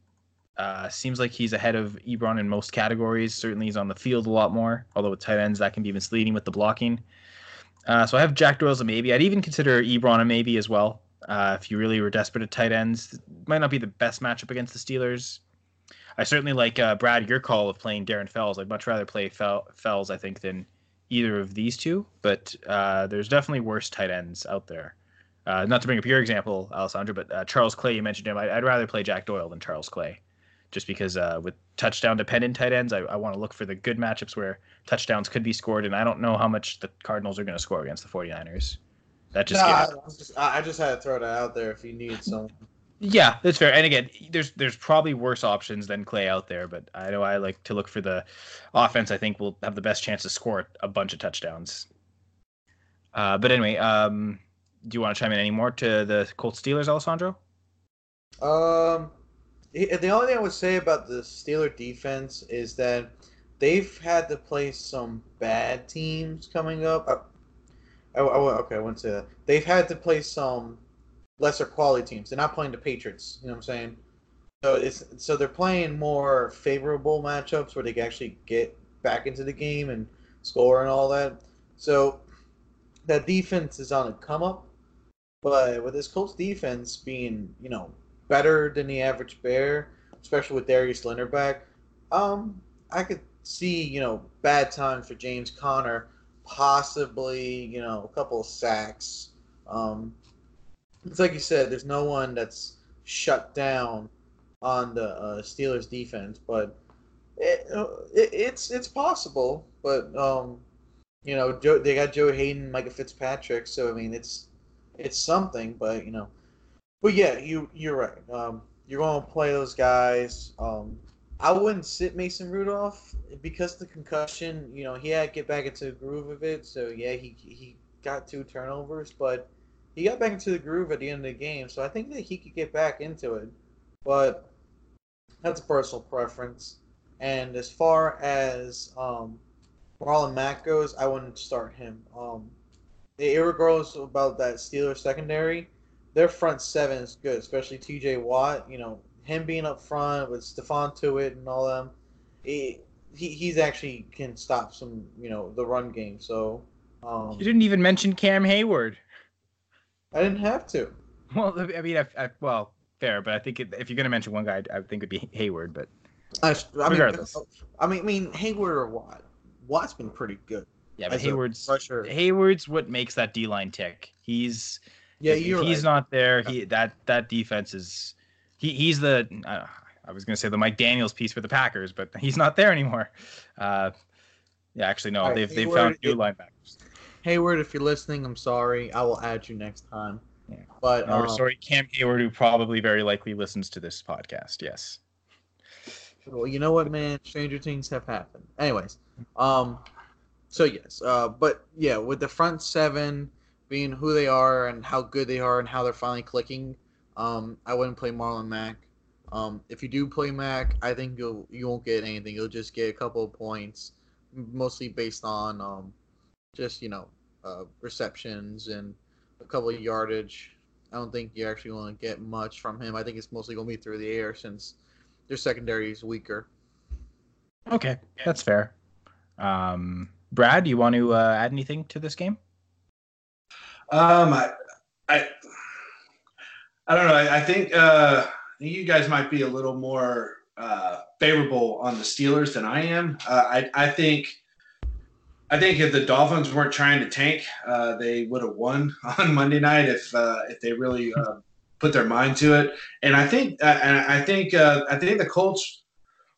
uh, seems like he's ahead of Ebron in most categories. Certainly, he's on the field a lot more. Although with tight ends, that can be misleading with the blocking. Uh, so I have Jack Doyle as a maybe. I'd even consider Ebron a maybe as well. Uh, if you really were desperate at tight ends, might not be the best matchup against the Steelers. I certainly like uh, Brad your call of playing Darren Fells. I'd much rather play Fel- Fells, I think, than either of these two. But uh, there's definitely worse tight ends out there. Uh, not to bring up your example, Alessandro, but uh, Charles Clay, you mentioned him. I, would rather play Jack Doyle than Charles Clay just because uh, with touchdown dependent tight ends, I, I want to look for the good matchups where touchdowns could be scored, and I don't know how much the Cardinals are going to score against the 49ers. That just, no, I, just I just had to throw that out there if you need some. Yeah, that's fair. And again, there's there's probably worse options than Clay out there, but I know I like to look for the offense. I think will have the best chance to score a bunch of touchdowns. Uh, but anyway, um, do you want to chime in any more to the Colts Steelers, Alessandro? Um, the only thing I would say about the Steeler defense is that they've had to play some bad teams coming up. Uh, I, I, I, okay, I wouldn't say that. They've had to play some lesser quality teams. They're not playing the Patriots. You know what I'm saying? So it's so they're playing more favorable matchups where they can actually get back into the game and score and all that. So that defense is on a come up. But with this Colts defense being, you know, better than the average bear, especially with Darius Leonard back, um, I could see you know bad times for James Conner, possibly you know a couple of sacks. Um, it's like you said, there's no one that's shut down on the uh, Steelers defense, but it, it, it's it's possible. But um, you know, Joe, they got Joe Haden, Minkah Fitzpatrick, so I mean, it's it's something. But you know, but yeah, you you're right. Um, you're going to play those guys. Um, I wouldn't sit Mason Rudolph because the concussion. You know, he had to get back into the groove of it. So yeah, he he got two turnovers, but he got back into the groove at the end of the game. So I think that he could get back into it. But that's a personal preference. And as far as um, Marlon Mack goes, I wouldn't start him. Um, regardless about that Steelers secondary, their front seven is good, especially T.J. Watt. You know, him being up front with Stephon Tuitt and all them, he, he he's actually can stop some you know the run game. So um, you didn't even mention Cam Heyward. I didn't have to. <laughs> Well, I mean, I, I, well, fair, but I think it, if you're gonna mention one guy, I think it'd be Heyward. But I, I regardless, mean, I mean, I mean Heyward or Watt. Watt's been pretty good. Yeah, but Heyward's Heyward's what makes that D line tick. He's yeah, if, if he's right. not there, he that that defense is he he's the uh, I was gonna say the Mike Daniels piece for the Packers, but he's not there anymore. Uh, Yeah, actually, no. Right, they've they've found new is- linebackers. Heyward, if you're listening, I'm sorry. I will add you next time. Yeah. But No, we're um, sorry, Cam Heyward, who probably very likely listens to this podcast. Yes. Well, you know what, man? Stranger things have happened. Anyways, um, so yes, uh, but yeah, with the front seven being who they are and how good they are and how they're finally clicking, um, I wouldn't play Marlon Mack. Um, if you do play Mack, I think you'll you won't get anything. You'll just get a couple of points, mostly based on um, just you know, uh, receptions and a couple of yardage. I don't think you're actually going to get much from him. I think it's mostly going to be through the air since their secondary is weaker. Okay, that's fair. Um, Brad, do you want to uh, add anything to this game? Um, I, I, I don't know. I, I think uh, you guys might be a little more uh, favorable on the Steelers than I am. Uh, I, I think, I think if the Dolphins weren't trying to tank, uh, they would have won <laughs> on Monday night if uh, if they really uh, put their mind to it. And I think, uh, and I think, uh, I think the Colts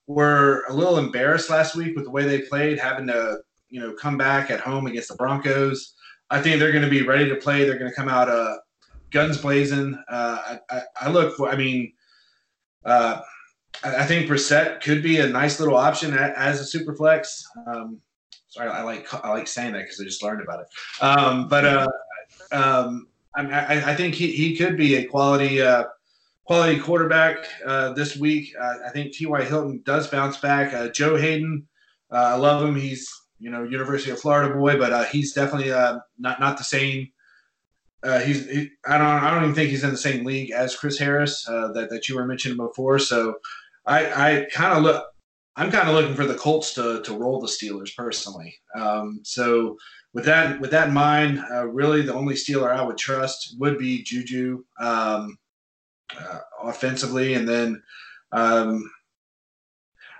were a little embarrassed last week with the way they played, having to you know come back at home against the Broncos. I think they're going to be ready to play. They're going to come out uh, guns blazing. Uh, I, I, I look for. I mean, uh, I, I think Brissett could be a nice little option as a super flex. Um, sorry, I like I like saying that because I just learned about it. Um, but uh, um, I, I, think he, he could be a quality uh, quality quarterback uh, this week. I think T.Y. Hilton does bounce back. Uh, Joe Haden, uh, I love him. He's you know University of Florida boy, but uh, he's definitely uh, not not the same. Uh, he's he, I don't I don't even think he's in the same league as Chris Harris uh, that that you were mentioning before. So I I kind of look. I'm kind of looking for the Colts to, to roll the Steelers personally. Um, so with that with that in mind, uh, really the only Steeler I would trust would be Juju um, uh, offensively, and then um,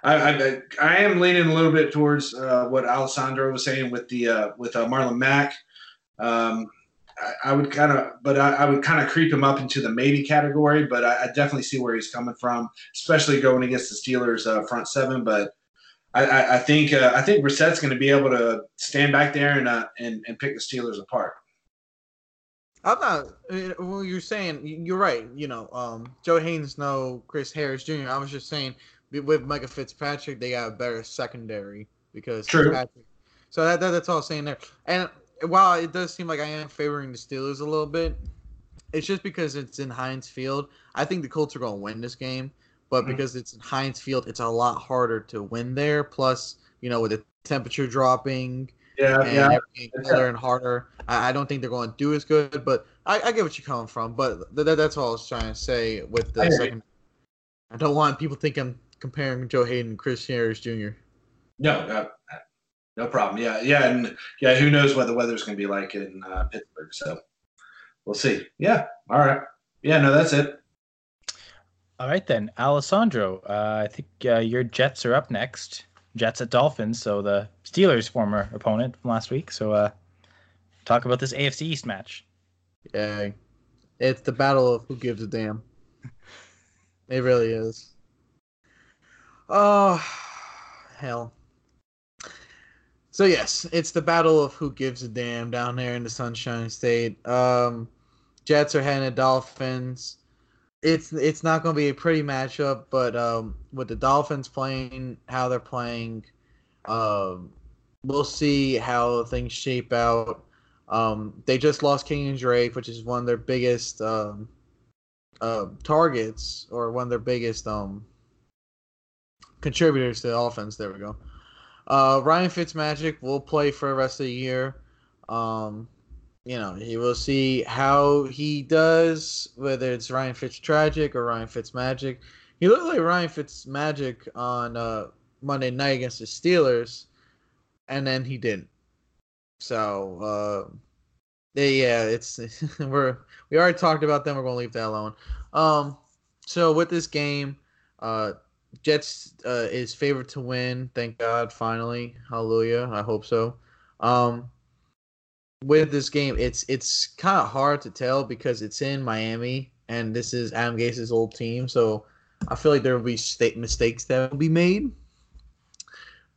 I, I, I am leaning a little bit towards uh, what Alessandro was saying with the uh, with uh, Marlon Mack. Um, I, I would kind of, but I, I would kind of creep him up into the maybe category. But I, definitely see where he's coming from, especially going against the Steelers uh, front seven. But I, think uh, I think Brissett's going to be able to stand back there and uh, and and pick the Steelers apart. I'm not. Well, you're saying you're right. You know, um, Joe Haden, no Chris Harris Jr. I was just saying with Minkah Fitzpatrick, they got a better secondary because True. So that, that that's all I'm saying there. And while it does seem like I am favoring the Steelers a little bit, it's just because it's in Heinz Field. I think the Colts are going to win this game, but Mhm. because it's in Heinz Field, it's a lot harder to win there. Plus, you know, with the temperature dropping Yeah, and yeah. everything colder and harder. I, I don't think they're going to do as good, but I, I get what you're coming from. But th- th- that's all I was trying to say with I the you. second. I don't want people think I'm comparing Joe Haden and Chris Harris Jr. No, no, no problem. Yeah, yeah, and yeah, who knows what the weather's going to be like in uh, Pittsburgh? So we'll see. Yeah, all right. Yeah, no, that's it. All right then, Alessandro. Uh, I think uh, your Jets are up next. Jets at Dolphins, so the Steelers' former opponent from last week. So uh, talk about this AFC East match. Yeah, it's the battle of who gives a damn. It really is. Oh, hell. So yes, it's the battle of who gives a damn down there in the Sunshine State. Um, Jets are heading to Dolphins. It's it's not going to be a pretty matchup, but um, with the Dolphins playing how they're playing, um, we'll see how things shape out. Um, they just lost Kenyan Drake, which is one of their biggest um, uh, targets, or one of their biggest um, contributors to the offense. There we go. Uh, Ryan Fitzmagic will play for the rest of the year. Um, you know, he will see how he does, whether it's Ryan Fitztragic or Ryan Fitzmagic. He looked like Ryan Fitzmagic on uh, Monday night against the Steelers, and then he didn't. So, uh, they, yeah, it's <laughs> we're we already talked about them. We're gonna leave that alone. Um, so with this game, uh, Jets uh, is favored to win. Thank God, finally, hallelujah. I hope so. Um, with this game, it's it's kind of hard to tell because it's in Miami and this is Adam Gase's old team. So I feel like there will be state mistakes that will be made.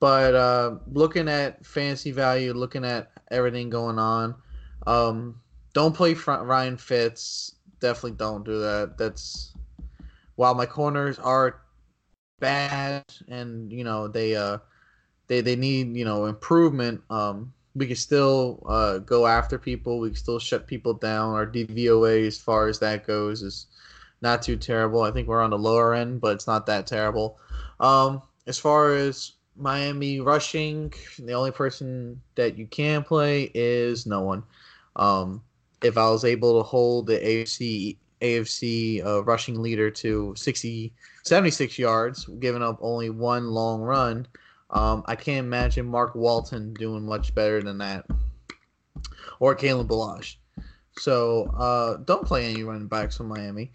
But uh, looking at fantasy value, looking at everything going on, um, don't play Ryan Fitz. Definitely don't do that. That's while my corners are bad and you know they uh they they need you know improvement. Um, we can still uh, go after people. We can still shut people down. Our DVOA, as far as that goes, is not too terrible. I think we're on the lower end, but it's not that terrible. Um, as far as Miami rushing, the only person that you can play is no one. Um, if I was able to hold the AFC AFC uh, rushing leader to 60, 76 yards, giving up only one long run, um, I can't imagine Mark Walton doing much better than that, or Kalen Ballage. So uh, don't play any running backs from Miami.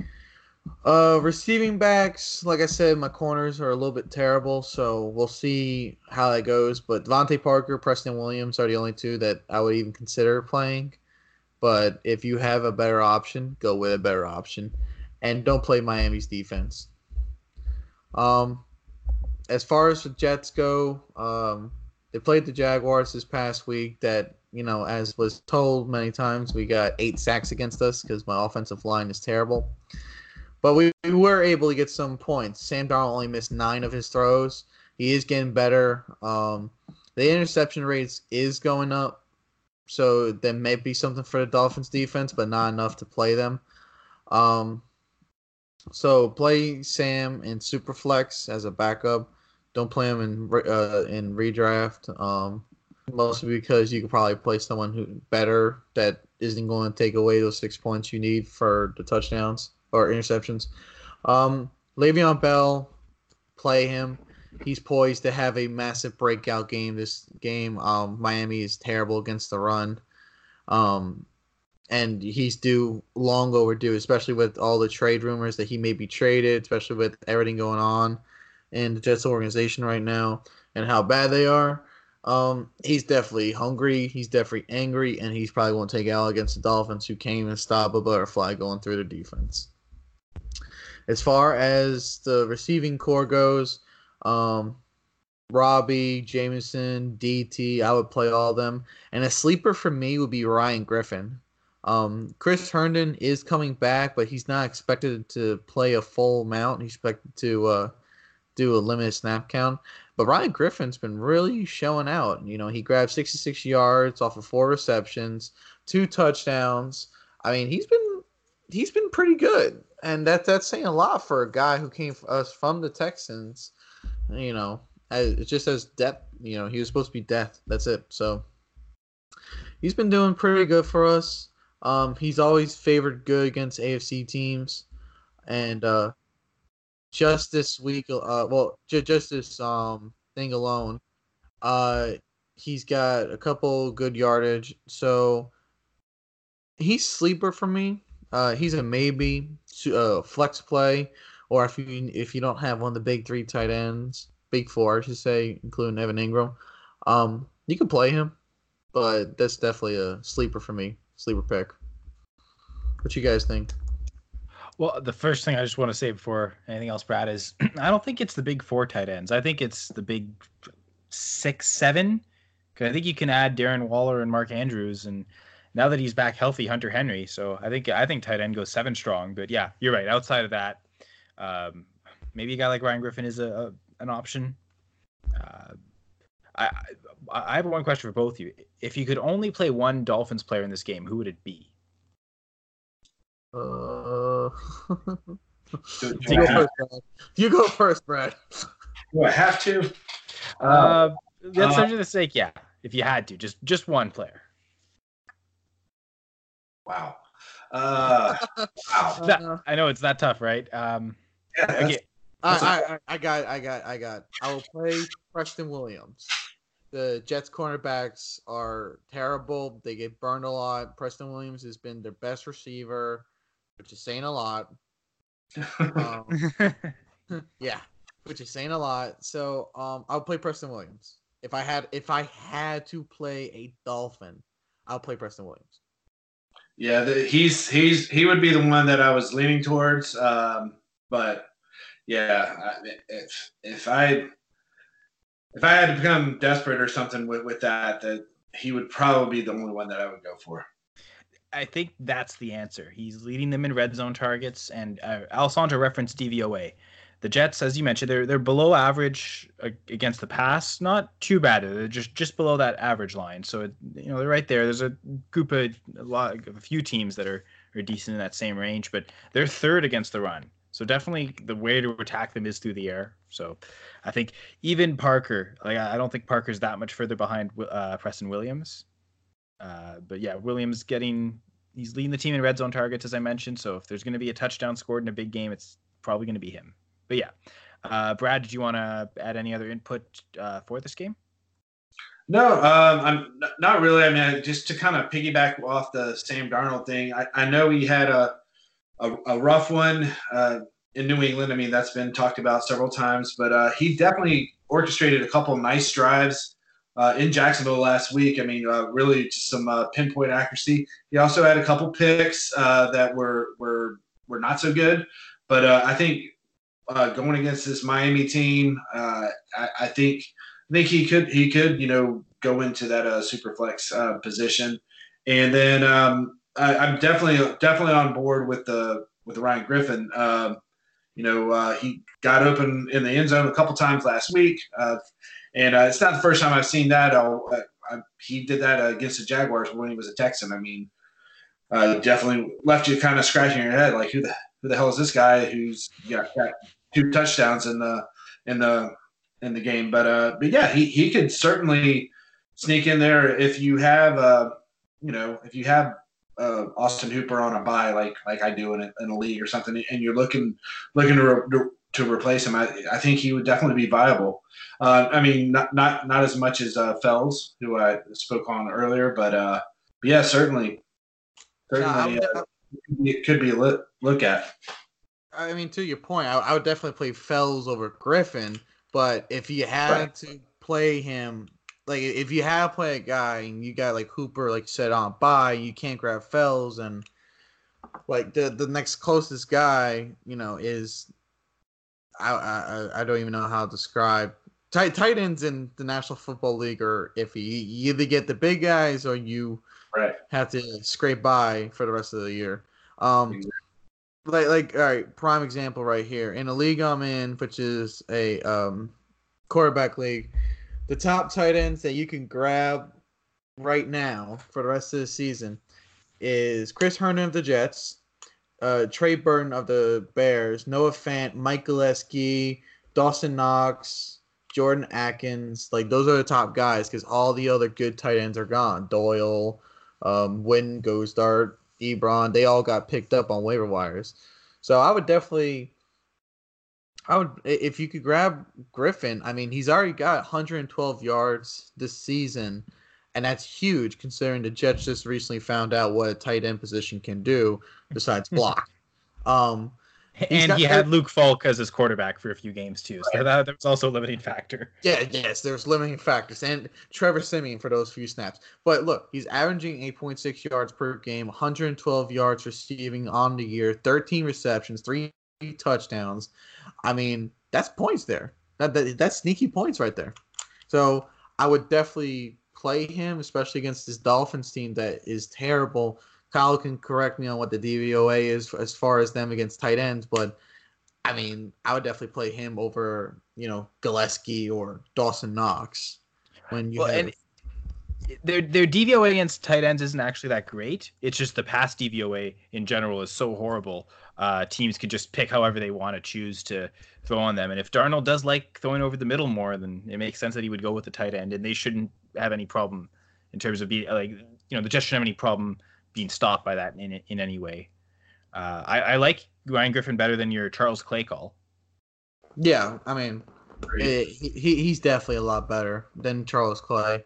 Uh, receiving backs, like I said, my corners are a little bit terrible, so we'll see how that goes. But DeVante Parker, Preston Williams are the only two that I would even consider playing. But if you have a better option, go with a better option, and don't play Miami's defense. Um, as far as the Jets go, um, they played the Jaguars this past week. That you know, as was told many times, we got eight sacks against us because my offensive line is terrible. But we, we were able to get some points. Sam Darnold only missed nine of his throws. He is getting better. Um, the interception rates is going up, so there may be something for the Dolphins defense, but not enough to play them. Um, so play Sam in Superflex as a backup. Don't play him in uh, in redraft. Um, mostly because you could probably play someone who better that isn't going to take away those six points you need for the touchdowns or interceptions. Um, Le'Veon Bell, play him. He's poised to have a massive breakout game this game. Um, Miami is terrible against the run. Um, and he's due long overdue, especially with all the trade rumors that he may be traded, especially with everything going on in the Jets organization right now and how bad they are. Um, he's definitely hungry. He's definitely angry, and he's probably to take out against the Dolphins, who came and stop a butterfly going through the defense. As far as the receiving core goes, um, Robbie, Jamison, DT, I would play all of them. And a sleeper for me would be Ryan Griffin. Um, Chris Herndon is coming back, but he's not expected to play a full amount. He's expected to uh, do a limited snap count. But Ryan Griffin's been really showing out. You know, he grabbed 66 yards off of four receptions, two touchdowns. I mean, he's been he's been pretty good and that that's saying a lot for a guy who came us from the Texans. You know, as, just says depth. You know, he was supposed to be death. That's it. So he's been doing pretty good for us. Um, he's always favored good against AFC teams, and uh, just this week, uh, well, just this um thing alone, uh, he's got a couple good yardage. So he's sleeper for me. Uh, he's a maybe uh, flex play, or if you if you don't have one of the big three tight ends, big four, I should say, including Evan Engram, um, you can play him, but that's definitely a sleeper for me, sleeper pick. What you guys think? Well, the first thing I just want to say before anything else, Brad, is <clears throat> I don't think it's the big four tight ends. I think it's the big six, seven. Because I think you can add Darren Waller and Mark Andrews, and now that he's back healthy, Hunter Henry. So I think I think tight end goes seven strong. But yeah, you're right. Outside of that, um, maybe a guy like Ryan Griffin is a, a an option. Uh, I, I have one question for both of you. If you could only play one Dolphins player in this game, who would it be? Uh, <laughs> do, do you, go first, Brad. you go first, Brad. Do I have to? Uh, uh, let's uh, the sake, yeah. If you had to, just just one player. Wow. Uh, <laughs> wow. That, I know it's that tough, right? Um, yeah, okay. <laughs> I, I, I got, I got, I got. I will play Preston Williams. The Jets cornerbacks are terrible. They get burned a lot. Preston Williams has been their best receiver, which is saying a lot. Um, <laughs> yeah, which is saying a lot. So um, I'll play Preston Williams. If I had, if I had to play a Dolphin, I'll play Preston Williams. Yeah, the, he's he's he would be the one that I was leaning towards. Um, but yeah, if if I if I had to become desperate or something with, with that, that he would probably be the only one that I would go for. I think that's the answer. He's leading them in red zone targets, and uh, Alessandro referenced DVOA. The Jets, as you mentioned, they're they're below average against the pass. Not too bad. They're just just below that average line. So it, you know they're right there. There's a group of a lot, a few teams that are are decent in that same range, but they're third against the run. So definitely the way to attack them is through the air. So I think even Parker, like I don't think Parker's that much further behind uh, Preston Williams. Uh, but yeah, Williams getting he's leading the team in red zone targets as I mentioned. So if there's going to be a touchdown scored in a big game, it's probably going to be him. But yeah, uh, Brad, did you want to add any other input uh, for this game? No, um, I'm not really. I mean, just to kind of piggyback off the Sam Darnold thing, I, I know he had a a, a rough one uh, in New England. I mean, that's been talked about several times, but uh, he definitely orchestrated a couple nice drives uh, in Jacksonville last week. I mean, uh, really just some uh, pinpoint accuracy. He also had a couple picks uh, that were were were not so good, but I think going against this Miami team, I, I, think I think he could he could you know go into that super flex position, and then. Um, I, am definitely definitely on board with the with Ryan Griffin. Um, you know, uh, he got open in the end zone a couple times last week, uh, and uh, it's not the first time I've seen that. Uh, I, he did that against the Jaguars when he was a Texan. I mean, uh, definitely left you kind of scratching your head, like who the who the hell is this guy who's got, got two touchdowns in the in the in the game? But uh, but yeah, he he could certainly sneak in there if you have uh, you know if you have uh, Austin Hooper on a bye like like I do in a, in a league or something, and you're looking looking to re, to replace him, I, I think he would definitely be viable. Uh, I mean, not not not as much as uh, Fells, who I spoke on earlier, but, uh, but yeah, certainly, certainly uh, it could be a look, look at. I mean, to your point, I, I would definitely play Fells over Griffin, but if you had right. to play him like if you have play a guy and you got like Hooper, like you said, on bye, you can't grab Fells and like the the next closest guy, you know, is I I, I don't even know how to describe tight tight ends in the National Football League are iffy. You either get the big guys or you right. have to scrape by for the rest of the year. Um, exactly. like like all right, prime example right here in a league I'm in, which is a um quarterback league the top tight ends that you can grab right now for the rest of the season is Chris Herndon of the Jets, uh, Trey Burton of the Bears, Noah Fant, Mike Gesicki, Dawson Knox, Jordan Akins. Like those are the top guys because all the other good tight ends are gone. Doyle, um, Win, Goedert, Ebron, they all got picked up on waiver wires. So I would definitely I would if you could grab Griffin. I mean, he's already got 112 yards this season, and that's huge considering the Jets just recently found out what a tight end position can do besides <laughs> block. um, and he had Luke Falk as his quarterback for a few games too, so right. that, that was also a limiting factor. Yeah, yes, there's limiting factors, and Trevor Siemian for those few snaps. But look, he's averaging 8.6 yards per game, 112 yards receiving on the year, 13 receptions, three touchdowns. I mean, that's points there. That, that that's sneaky points right there. So I would definitely play him, especially against this Dolphins team that is terrible. Kyle can correct me on what the DVOA is as far as them against tight ends, but I mean, I would definitely play him over, you know, Gillespie or Dawson Knox when you well, have... their their DVOA against tight ends isn't actually that great. It's just the pass DVOA in general is so horrible uh, teams could just pick however they want to choose to throw on them. And if Darnold does like throwing over the middle more, then it makes sense that he would go with the tight end, and they shouldn't have any problem in terms of being like you know the Jets shouldn't have any problem being stopped by that in in any way. Uh, I, I like Ryan Griffin better than your Charles Clay call. Yeah, I mean, it, he, he's definitely a lot better than Charles Clay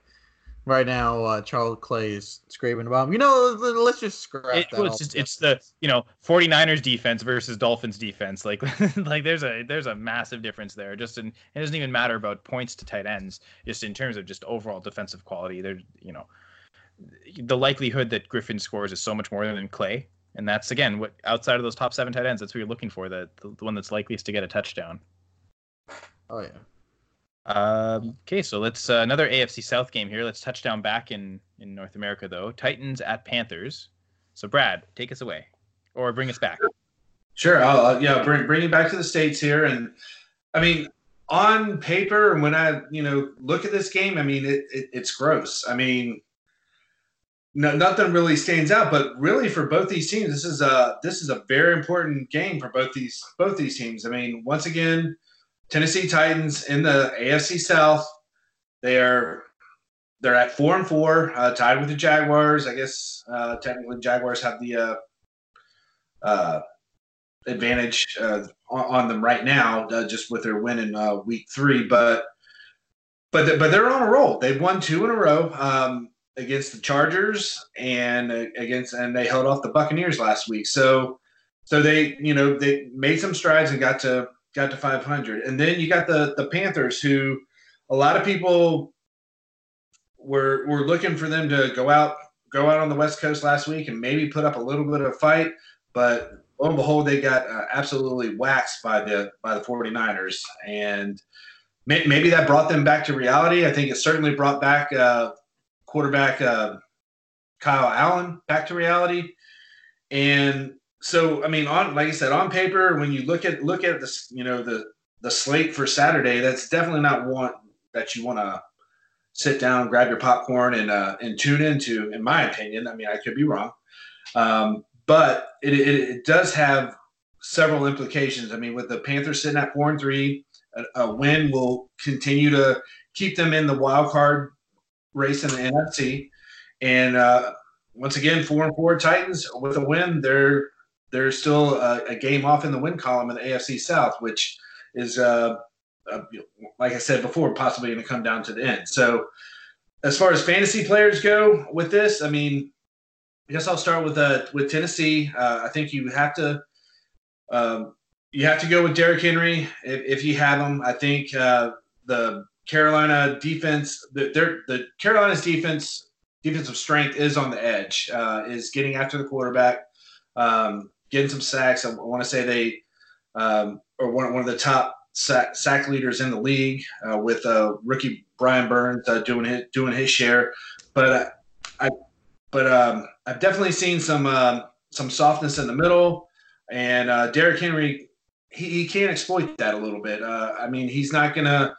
right now uh, Charles Clay is scraping the bottom. You know, let's just scrap it, that. Well, it's, just, it's the you know 49ers defense versus Dolphins defense. Like <laughs> like there's a there's a massive difference there. Just in it doesn't even matter about points to tight ends. Just in terms of just overall defensive quality, there's you know the likelihood that Griffin scores is so much more than Clay. And that's again what outside of those top seven tight ends, that's what you're looking for. That the, the one that's likeliest to get a touchdown. Oh yeah. Um, okay, so let's uh, another AFC South game here. Let's touch down back in in North America though. Titans at Panthers. So Brad, take us away, or bring us back. Sure. I'll, yeah, bring bring you back to the states here, and I mean, on paper, and when I you know look at this game, I mean, it, it it's gross. I mean, no, nothing really stands out, but really for both these teams, this is a this is a very important game for both these both these teams. I mean, once again, Tennessee Titans in the AFC South, they are they're at four and four, uh, tied with the Jaguars. I guess uh, technically Jaguars have the uh, uh advantage uh, on, them right now, uh, just with their win in week three. But but but they're on a roll. They've won two in a row. Um, against the Chargers and against and they held off the Buccaneers last week. So so they you know they made some strides and got to got to 500. And then you got the the Panthers who a lot of people were were looking for them to go out go out on the West Coast last week and maybe put up a little bit of a fight, but lo and behold they got uh, absolutely waxed by the by the 49ers and maybe that brought them back to reality. I think it certainly brought back uh, quarterback uh, Kyle Allen back to reality. And so, I mean, on like I said, on paper, when you look at look at this, you know, the the slate for Saturday, that's definitely not one that you want to sit down, grab your popcorn, and uh, and tune into. In my opinion, I mean, I could be wrong, um, but it, it, it does have several implications. I mean, with the Panthers sitting at four and three, a, a win will continue to keep them in the wild card race in the NFC. And uh, once again, four and four Titans with a win, they're they're still a, a, game off in the win column in the AFC South, which is uh, uh, like I said before, possibly going to come down to the end. So, as far as fantasy players go with this, I mean, I guess I'll start with uh, with Tennessee. Uh, I think you have to um, you have to go with Derrick Henry if, if you have him. I think uh, the Carolina defense, the, the Carolina's defense, defensive strength is on the edge, uh, is getting after the quarterback, um, getting some sacks. I, I want to say they um, are one, one of the top sack, sack leaders in the league uh, with uh, rookie Brian Burns uh, doing his doing his share. But uh, I, but um, I've definitely seen some um, some softness in the middle, and uh, Derrick Henry. He, he can exploit that a little bit. I mean, he's not gonna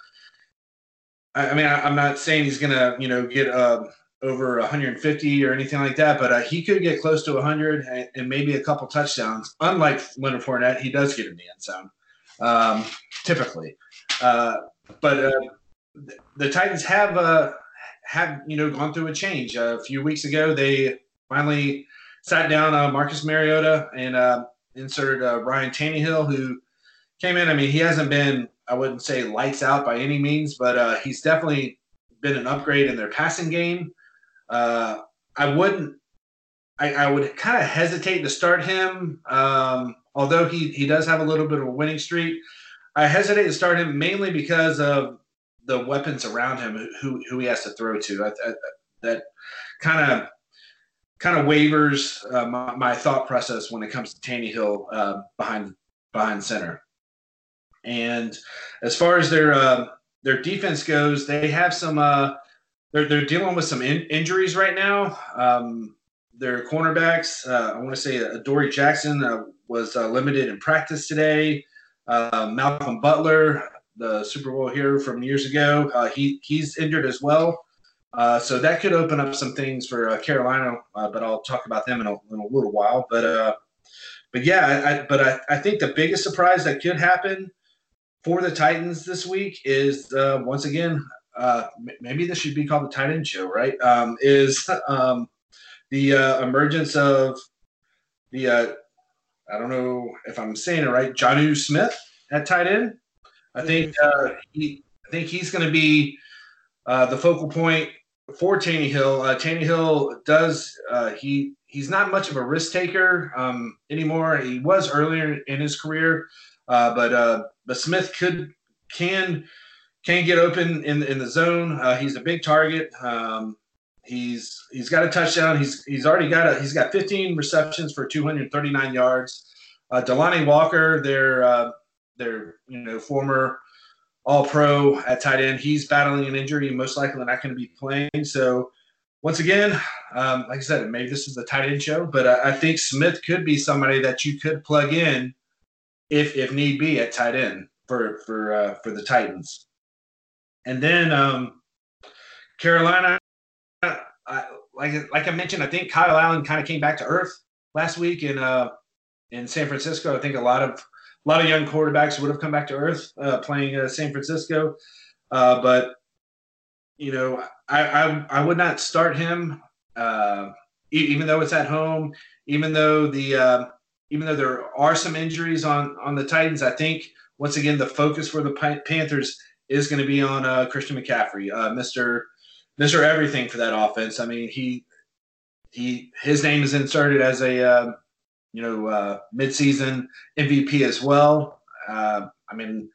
I, I mean, I, am not saying he's gonna, you know, get uh, over 150 or anything like that, but uh, he could get close to 100 and, and, maybe a couple touchdowns. Unlike Leonard Fournette, he does get in the end zone um, typically. Uh, but uh, the Titans have uh, have you know gone through a change. a few weeks ago, they finally sat down uh, Marcus Mariota and uh, inserted uh, Ryan Tannehill, who came in. I mean, he hasn't been I wouldn't say lights out by any means, but he's definitely been an upgrade in their passing game. Uh, I wouldn't. I, I would kind of hesitate to start him, um, although he he does have a little bit of a winning streak. I hesitate to start him mainly because of the weapons around him, who who he has to throw to. I, I, that kind of kind of wavers uh, my, my, thought process when it comes to Tannehill uh, behind behind center. And as far as their uh, their defense goes, they have some. Uh, they're they're dealing with some in- injuries right now. Um, their cornerbacks, uh, I want to say, uh, Dory Jackson uh, was uh, limited in practice today. Uh, Malcolm Butler, the Super Bowl hero from years ago, uh, he he's injured as well. So that could open up some things for Carolina, but I'll talk about them in a, in a little while. But but yeah, I, but I, I think the biggest surprise that could happen for the Titans this week is uh, once again, uh, maybe this should be called the tight end show, right? Um, is <laughs> um, the uh, emergence of the uh, I don't know if I'm saying it right, Jonnu Smith at tight end. I think uh, he I think he's going to be uh, the focal point for Tannehill. Uh, Tannehill does he he's not much of a risk taker um, anymore. He was earlier in his career, uh, but uh, but Smith could can can get open in in the zone. Uh, he's a big target. Um, he's he's got a touchdown. He's he's already got a he's got 15 receptions for 239 yards. Uh, Walker, their uh, their you know former All Pro at tight end. He's battling an injury, most likely not going to be playing. So once again, um, like I said, maybe this is the tight end show, but I, I think Smith could be somebody that you could plug in if if need be at tight end for for uh, for the Titans. And then um, Carolina, I, like like I mentioned, I think Kyle Allen kind of came back to earth last week in uh, in San Francisco. I think a lot of a lot of young quarterbacks would have come back to earth uh, playing uh, San Francisco, uh, but you know I, I, I would not start him uh, even though it's at home, even though the uh, even though there are some injuries on on the Titans. I think once again the focus for the Panthers is going to be on uh, Christian McCaffrey, Mister Mister Everything for that offense. I mean he he his name is inserted as a you know, uh, midseason MVP as well. Uh, I mean,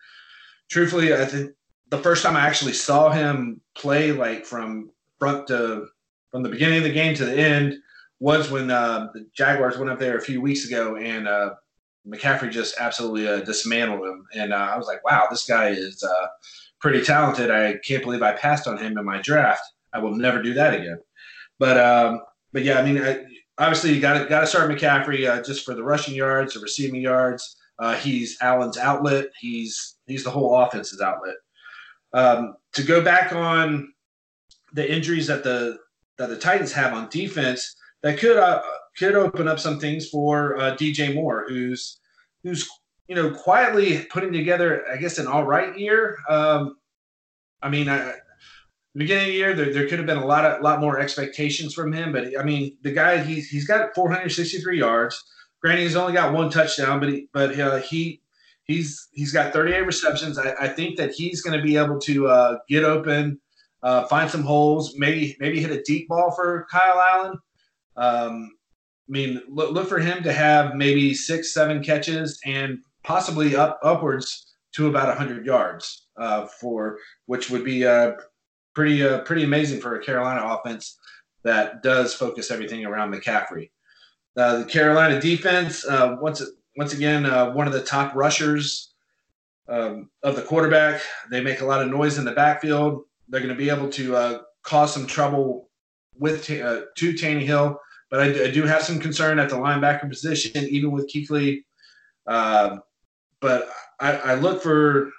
truthfully, I think the first time I actually saw him play, like from front to from the beginning of the game to the end, was when uh, the Jaguars went up there a few weeks ago, and uh, McCaffrey just absolutely uh, dismantled him. And uh, I was like, wow, this guy is uh, pretty talented. I can't believe I passed on him in my draft. I will never do that again. But um, but yeah, I mean, I, obviously you got to got to start McCaffrey uh, just for the rushing yards, the receiving yards. Uh, he's Allen's outlet. He's he's the whole offense's outlet. Um, to go back on the injuries that the that the Titans have on defense, that could uh, could open up some things for uh, DJ Moore, who's who's you know quietly putting together, I guess, an all right year. Um, I mean, I, beginning of the year, there, there could have been a lot of lot more expectations from him. But I mean, the guy he's he's got 463 yards. Granted, he's only got one touchdown, but he, but uh, he he's he's got 38 receptions. I, I think that he's going to be able to uh, get open, uh, find some holes, maybe maybe hit a deep ball for Kyle Allen. Um, I mean, look, look for him to have maybe six, seven catches and possibly up upwards to about 100 yards uh, for which would be uh, pretty uh, pretty amazing for a Carolina offense that does focus everything around McCaffrey. Uh, the Carolina defense, uh, once once again, uh, one of the top rushers um, of the quarterback. They make a lot of noise in the backfield. They're going to be able to cause some trouble with to Tannehill, but I, I, do have some concern at the linebacker position, even with Kuechly. Uh, but I, I look for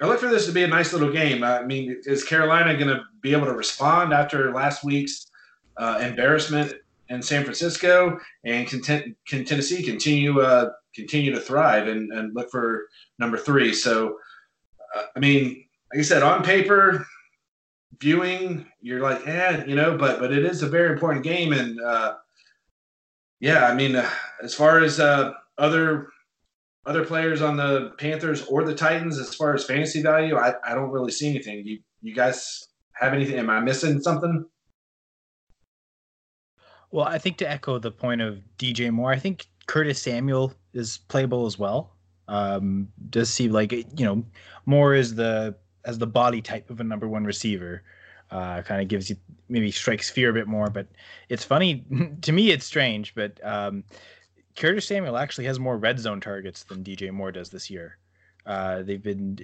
I look for this to be a nice little game. I mean, is Carolina going to be able to respond after last week's uh, embarrassment in San Francisco, and can, can Tennessee continue uh, continue to thrive and, and look for number three? So, uh, I mean, like I said, on paper, viewing, you're like, eh, you know, but but it is a very important game, and uh, yeah, I mean, uh, as far as uh, other other players on the Panthers or the Titans as far as fantasy value, I, I don't really see anything. You you guys have anything? Am I missing something? Well, I think to echo the point of DJ Moore, I think Curtis Samuel is playable as well. Um, does seem like you know Moore is the as the body type of a number one receiver. Uh, kind of gives you maybe strikes fear a bit more, but it's funny <laughs> to me. It's strange, but um, Curtis Samuel actually has more red zone targets than DJ Moore does this year. Uh, they've been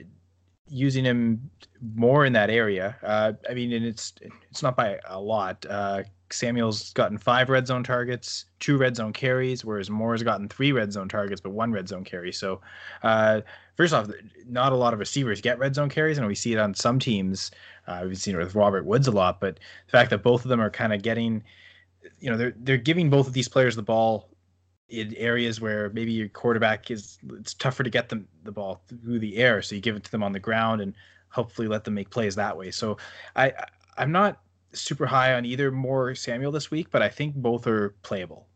using him more in that area. Uh, I mean, and it's it's not by a lot. Uh, Samuel's gotten five red zone targets, two red zone carries, whereas Moore's gotten three red zone targets but one red zone carry. So, uh, first off, not a lot of receivers get red zone carries, and we see it on some teams. Uh, we've seen it with Robert Woods a lot, but the fact that both of them are kind of getting, you know, they're they're giving both of these players the ball in areas where maybe your quarterback is it's tougher to get them the ball through the air so you give it to them on the ground and hopefully let them make plays that way. So i i'm not super high on either Moore samuel this week but i think both are playable.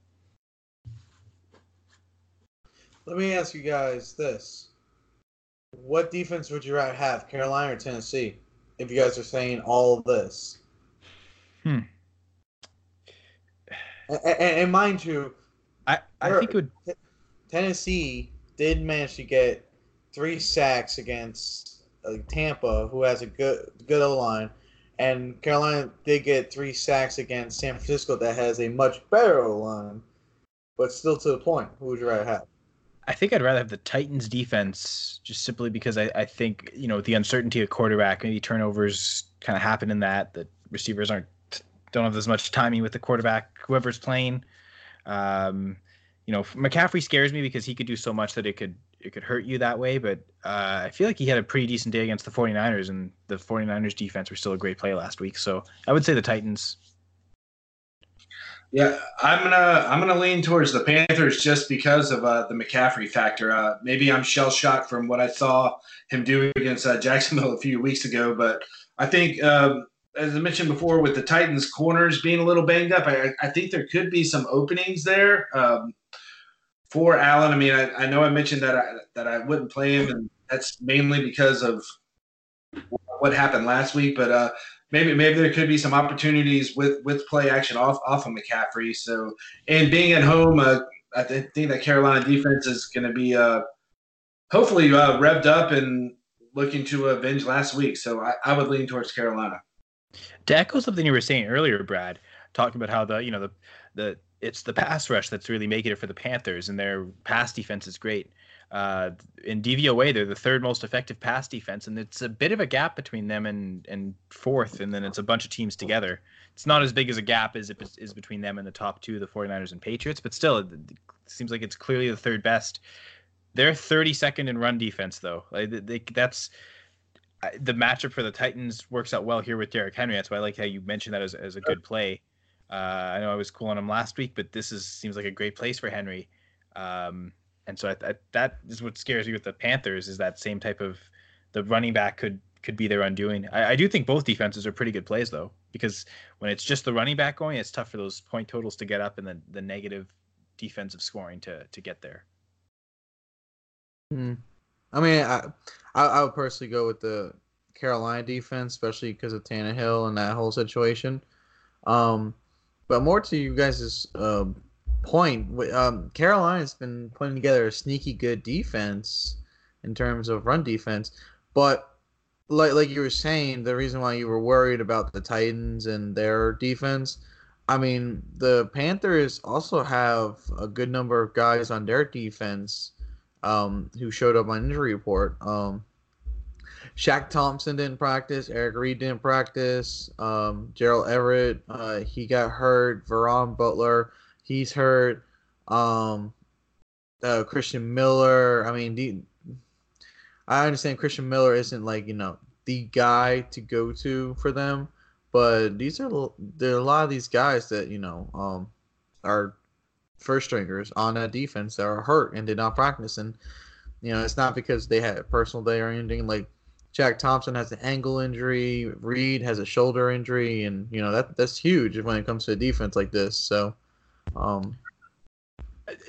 Let me ask you guys this. What defense would you rather have carolina or tennessee if you guys are saying all of this? Hmm. And, and mind you I, I think it would. Tennessee did manage to get three sacks against uh, Tampa, who has a good good O line, and Carolina did get three sacks against San Francisco, that has a much better O line. But still, to the point, who would you rather have? I think I'd rather have the Titans defense just simply because I, I think, you know, the uncertainty of quarterback, maybe turnovers kind of happen in that, that receivers aren't, don't have as much timing with the quarterback, whoever's playing. Um, you know, McCaffrey scares me because he could do so much that it could, it could hurt you that way. But uh, I feel like he had a pretty decent day against the 49ers and the 49ers defense were still a great play last week. So I would say the Titans. Yeah, I'm gonna I'm gonna lean towards the Panthers just because of uh, the McCaffrey factor. Uh, maybe I'm shell shocked from what I saw him do against uh, Jacksonville a few weeks ago, but I think um, as I mentioned before, with the Titans corners being a little banged up, I, I think there could be some openings there um, for Allen. I mean, I, I, know I mentioned that I, that I wouldn't play him, and that's mainly because of what happened last week. But uh, maybe maybe there could be some opportunities with with play action off off of McCaffrey. So and being at home, uh, I think that Carolina defense is going to be uh, hopefully uh, revved up and looking to avenge last week. So I, I would lean towards Carolina. To echo something you were saying earlier, Brad, talking about how the you know the the it's the pass rush that's really making it for the Panthers, and their pass defense is great. Uh, in DVOA, they're the third most effective pass defense, and it's a bit of a gap between them and and fourth, and then it's a bunch of teams together. It's not as big as a gap as it is between them and the top two, the 49ers and Patriots, but still, it seems like it's clearly the third best. They're 32nd in run defense, though. Like they, that's the matchup for the Titans works out well here with Derrick Henry. That's why I like how you mentioned that as, as a good play. Uh, I know I was cool on him last week, but this is seems like a great place for Henry. Um, and so I, I, that is what scares me with the Panthers is that same type of the running back could could be their undoing. I, I, do think both defenses are pretty good plays though, because when it's just the running back going, it's tough for those point totals to get up and the the negative defensive scoring to to get there. Hmm. I mean, I, I I would personally go with the Carolina defense, especially because of Tannehill and that whole situation. Um, but more to you guys' um, point, um, Carolina's been putting together a sneaky good defense in terms of run defense, but like like you were saying, the reason why you were worried about the Titans and their defense, I mean, the Panthers also have a good number of guys on their defense um, who showed up on injury report. Um, Shaq Thompson didn't practice. Eric Reid didn't practice. Um, Gerald Everett, uh, he got hurt. Vernon Butler, he's hurt. Um, uh, Christian Miller. I mean, the, I understand Christian Miller isn't like you know the guy to go to for them, but these are there are a lot of these guys that you know um, are first stringers on that defense that are hurt and did not practice, and you know it's not because they had a personal day or anything. Like Shaq Thompson has an ankle injury, Reid has a shoulder injury, and you know that that's huge when it comes to a defense like this. So um,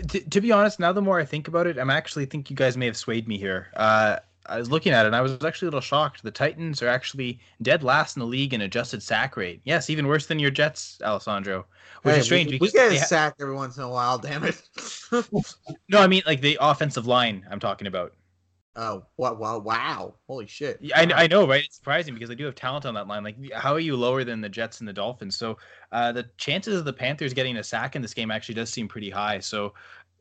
to, to, be honest, now the more I think about it, I'm actually think you guys may have swayed me here. Uh, I was looking at it and I was actually a little shocked. The Titans are actually dead last in the league in adjusted sack rate. Yes, even worse than your Jets, Alessandro. Which hey, is strange. We, we get a ha- sack every once in a while. Damn it. <laughs> no, I mean like the offensive line. I'm talking about. Oh, wow, wow, wow. Holy shit. Yeah, I, I know, right? It's surprising because they do have talent on that line. Like, how are you lower than the Jets and the Dolphins? So, uh, the chances of the Panthers getting a sack in this game actually does seem pretty high. So,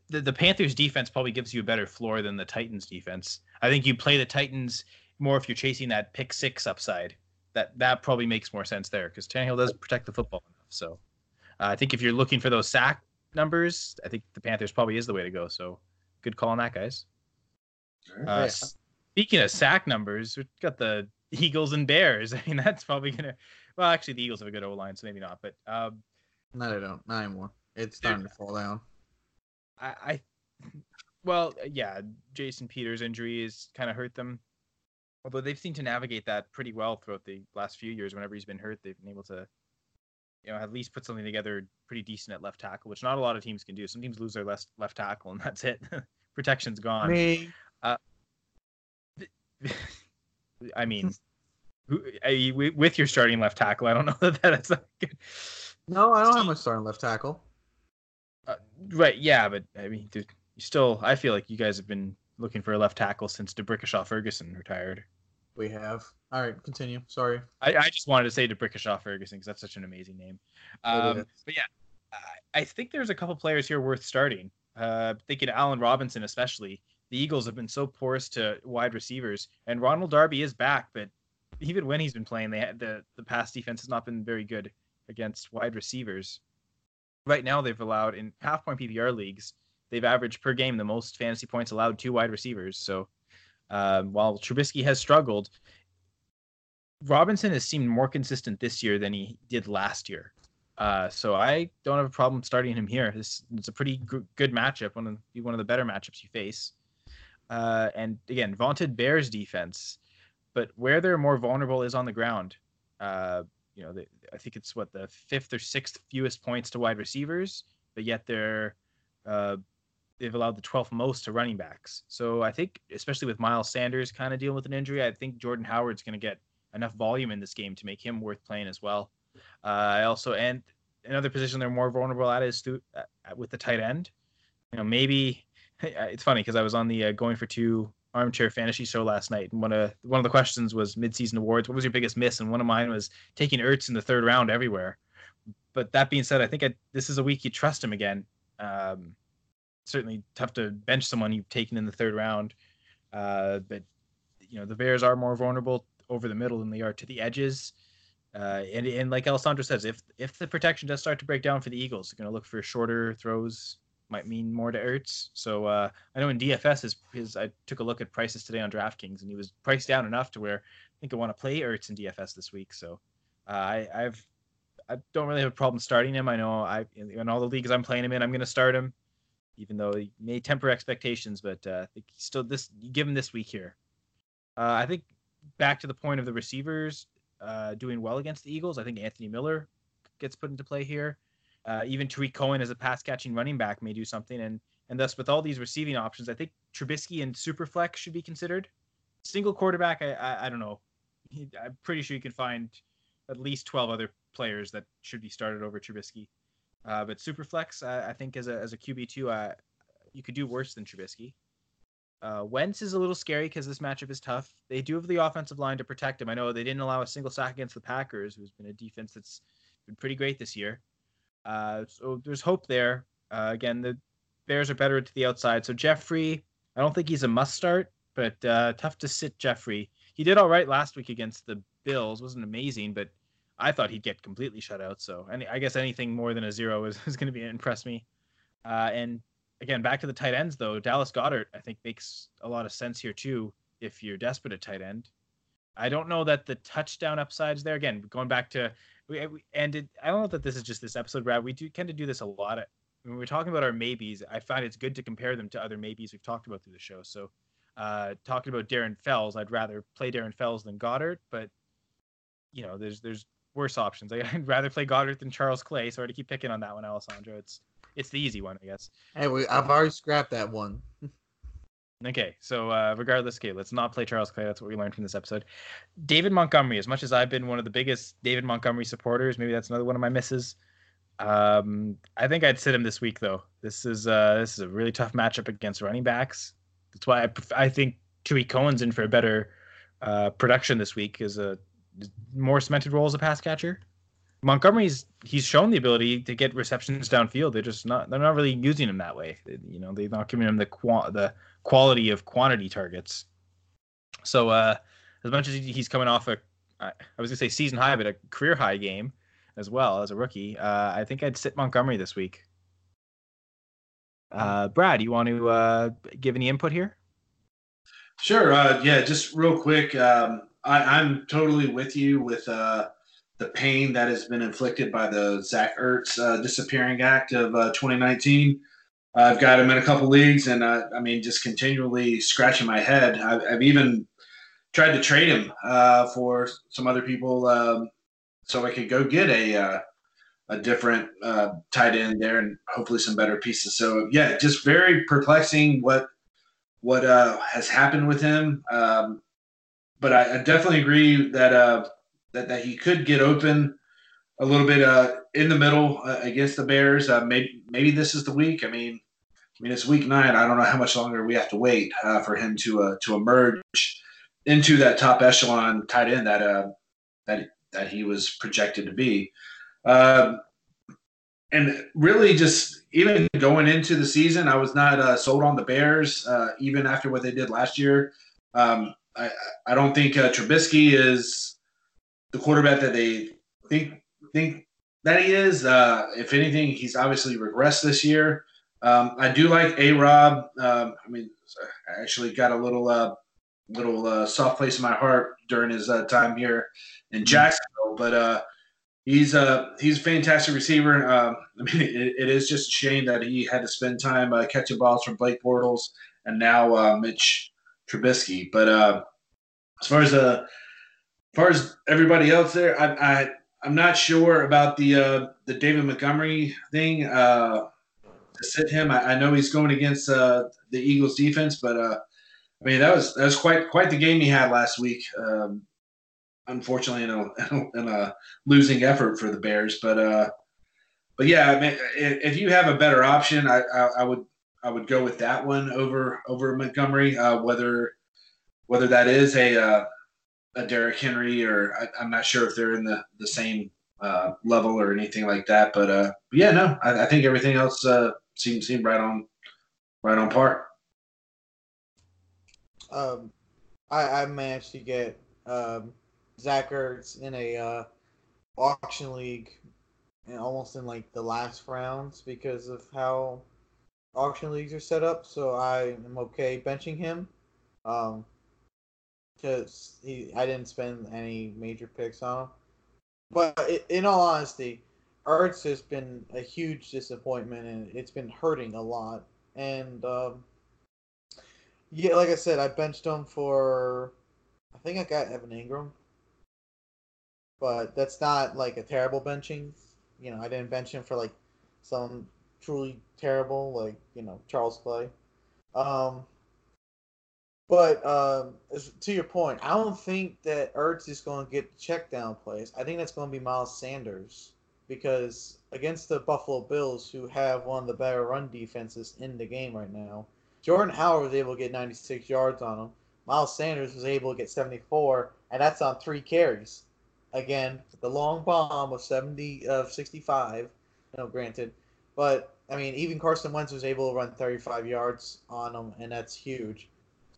the, the Panthers defense probably gives you a better floor than the Titans defense. I think you play the Titans more if you're chasing that pick six upside. That that probably makes more sense there because Tannehill does protect the football enough. So, uh, I think if you're looking for those sack numbers, I think the Panthers probably is the way to go. So, good call on that, guys. Uh, yeah. Speaking of sack numbers, we've got the Eagles and Bears. <laughs> I mean, that's probably gonna. Well, actually, the Eagles have a good O line, so maybe not. But um, no, they don't. Not anymore. It's starting to fall down. I, I, well, yeah, Jason Peters' injury has kind of hurt them. Although they've seemed to navigate that pretty well throughout the last few years. Whenever he's been hurt, they've been able to, you know, at least put something together pretty decent at left tackle, which not a lot of teams can do. Some teams lose their left left tackle, and <laughs> that's it. <laughs> Protection's gone. Me. Uh, <laughs> I mean, I, with your starting left tackle, I don't know that that's good. No, I don't have my starting left tackle. Uh, right, yeah, but I mean, dude, you still. I feel like you guys have been looking for a left tackle since D'Brickashaw Ferguson retired. We have. All right, continue. Sorry. I, I just wanted to say D'Brickashaw Ferguson because that's such an amazing name. Um, but yeah, I, I think there's a couple players here worth starting. Uh, thinking Allen Robinson especially, the Eagles have been so porous to wide receivers, and Ronald Darby is back, but even when he's been playing, they had the the pass defense has not been very good against wide receivers. Right now, they've allowed in half point PPR leagues, they've averaged per game the most fantasy points allowed to wide receivers. So um, while Trubisky has struggled, Robinson has seemed more consistent this year than he did last year. Uh, so I don't have a problem starting him here. This it's a pretty g- good matchup, one of one of the better matchups you face. Uh, and again, vaunted Bears defense, but where they're more vulnerable is on the ground. Uh, you know, I think it's what the fifth or sixth fewest points to wide receivers, but yet they're uh, they've allowed the 12th most to running backs. So I think, especially with Miles Sanders kind of dealing with an injury, I think Jordan Howard's going to get enough volume in this game to make him worth playing as well. Uh, I also and another position they're more vulnerable at is through, uh, with the tight end. You know, maybe <laughs> it's funny because I was on the uh, going for two armchair fantasy show last night, and one of one of the questions was midseason awards. What was your biggest miss? And one of mine was taking Ertz in the third round everywhere. But that being said, I think I, this is a week you trust him again. Um, certainly tough to bench someone you've taken in the third round, uh, but you know the Bears are more vulnerable over the middle than they are to the edges. Uh, and and like Alessandro says, if if the protection does start to break down for the Eagles, they're going to look for shorter throws might mean more to Ertz. So uh, I know in DFS his, his I took a look at prices today on DraftKings and he was priced down enough to where I think I want to play Ertz in DFS this week. So uh, I I've I don't really have a problem starting him. I know I in all the leagues I'm playing him in, I'm going to start him, even though he may temper expectations. But uh, I think still this give him this week here. Uh, I think back to the point of the receivers uh, doing well against the Eagles. I think Anthony Miller gets put into play here. Uh, even Tarik Cohen as a pass catching running back may do something, and and thus with all these receiving options, I think Trubisky and Superflex should be considered. Single quarterback, I I, I don't know. I'm pretty sure you can find at least 12 other players that should be started over Trubisky. Uh, but Superflex, I, I think as a as a QB two, uh, you could do worse than Trubisky. Uh, Wentz is a little scary because this matchup is tough. They do have the offensive line to protect him. I know they didn't allow a single sack against the Packers, who's been a defense that's been pretty great this year. Uh, so there's hope there. Uh, again, the Bears are better to the outside. So Jeffery, I don't think he's a must start, but uh, tough to sit Jeffery. He did all right last week against the Bills. wasn't amazing, but I thought he'd get completely shut out. So any, I guess anything more than a zero is, <laughs> is going to be impress me. Uh, and again, back to the tight ends though. Dallas Goedert I think makes a lot of sense here too. If you're desperate at tight end, I don't know that the touchdown upsides there. Again, going back to we, and it, I don't know that this is just this episode, Brad. We do tend to do this a lot. At, when we're talking about our maybes, I find it's good to compare them to other maybes we've talked about through the show. So, uh, talking about Darren Fells, I'd rather play Darren Fells than Goedert, but you know, there's there's worse options. <laughs> I'd rather play Goedert than Charles Clay. Sorry to keep picking on that one, Alessandro. It's it's the easy one, I guess. Hey, we, I've already scrapped that one. <laughs> Okay, so uh, regardless, okay, let's not play Charles Clay. That's what we learned from this episode. David Montgomery, as much as I've been one of the biggest David Montgomery supporters, maybe that's another one of my misses. Um, I think I'd sit him this week though. This is uh, this is a really tough matchup against running backs. That's why I, pref- I think Tarik Cohen's in for a better uh, production this week as a more cemented role as a pass catcher. Montgomery's he's shown the ability to get receptions downfield. They're just not they're not really using him that way. They, you know, they're not giving him the qua- the quality of quantity targets. So uh, as much as he's coming off a I was gonna say season high, but a career high game as well as a rookie, uh, I think I'd sit Montgomery this week. Uh, Brad, you want to uh, give any input here? Sure. Uh, yeah, just real quick. Um, I, am totally with you with uh, the pain that has been inflicted by the Zach Ertz uh, disappearing act of uh, 2019. I've got him in a couple leagues, and uh, I mean, just continually scratching my head. I've, I've even tried to trade him uh, for some other people, um, so I could go get a uh, a different uh, tight end there, and hopefully some better pieces. So yeah, just very perplexing what what has happened with him. Um, but I, I, definitely agree that that, that he could get open a little bit uh, in the middle uh, against the Bears. Uh, maybe maybe this is the week. I mean, I mean it's week nine. I don't know how much longer we have to wait uh, for him to uh, to emerge into that top echelon tight end that uh, that that he was projected to be. Um, and really just even going into the season, I was not uh, sold on the Bears, uh, even after what they did last year. Um, I, I don't think uh, Trubisky is the quarterback that they think think that he is. Uh, if anything, he's obviously regressed this year. Um, I do like A Rob. Um, I mean, I actually got a little uh, little uh, soft place in my heart during his uh, time here in Jacksonville, but uh, he's a he's a fantastic receiver. Um, I mean, it, it is just a shame that he had to spend time uh, catching balls from Blake Bortles and now uh, Mitch Trubisky. But uh, as far as uh, as far as everybody else there, I, I I'm not sure about the uh, the David Montgomery thing. Uh, to sit him, I, I know he's going against uh, the Eagles defense, but uh, I mean that was that was quite quite the game he had last week. Um, unfortunately, in a, in a losing effort for the Bears, but uh, but yeah, I mean, if you have a better option, I, I, I would I would go with that one over over Montgomery. Uh, whether whether that is a uh, a Derrick Henry or I, am not sure if they're in the the same uh, level or anything like that. But uh, yeah, no, I, I think everything else uh, seemed seemed right on right on par. Um, I, I managed to get um, Zach Ertz in a uh, auction league, and almost in like the last rounds because of how auction leagues are set up. So I am okay benching him. Um, because he I didn't spend any major picks on him. But in all honesty, Ertz has been a huge disappointment, and it's been hurting a lot. And um, yeah, like I said, I benched him for. I think I got Evan Engram, but that's not like a terrible benching. You know, I didn't bench him for like some truly terrible, like you know Charles Clay. Um, but um, to your point, I don't think that Ertz is going to get check down plays. I think that's going to be Miles Sanders because against the Buffalo Bills, who have one of the better run defenses in the game right now, Jordan Howard was able to get 96 yards on him. Miles Sanders was able to get 74, and that's on three carries. Again, the long bomb of 70 of 65. You know, granted, but I mean, even Carson Wentz was able to run 35 yards on him, and that's huge.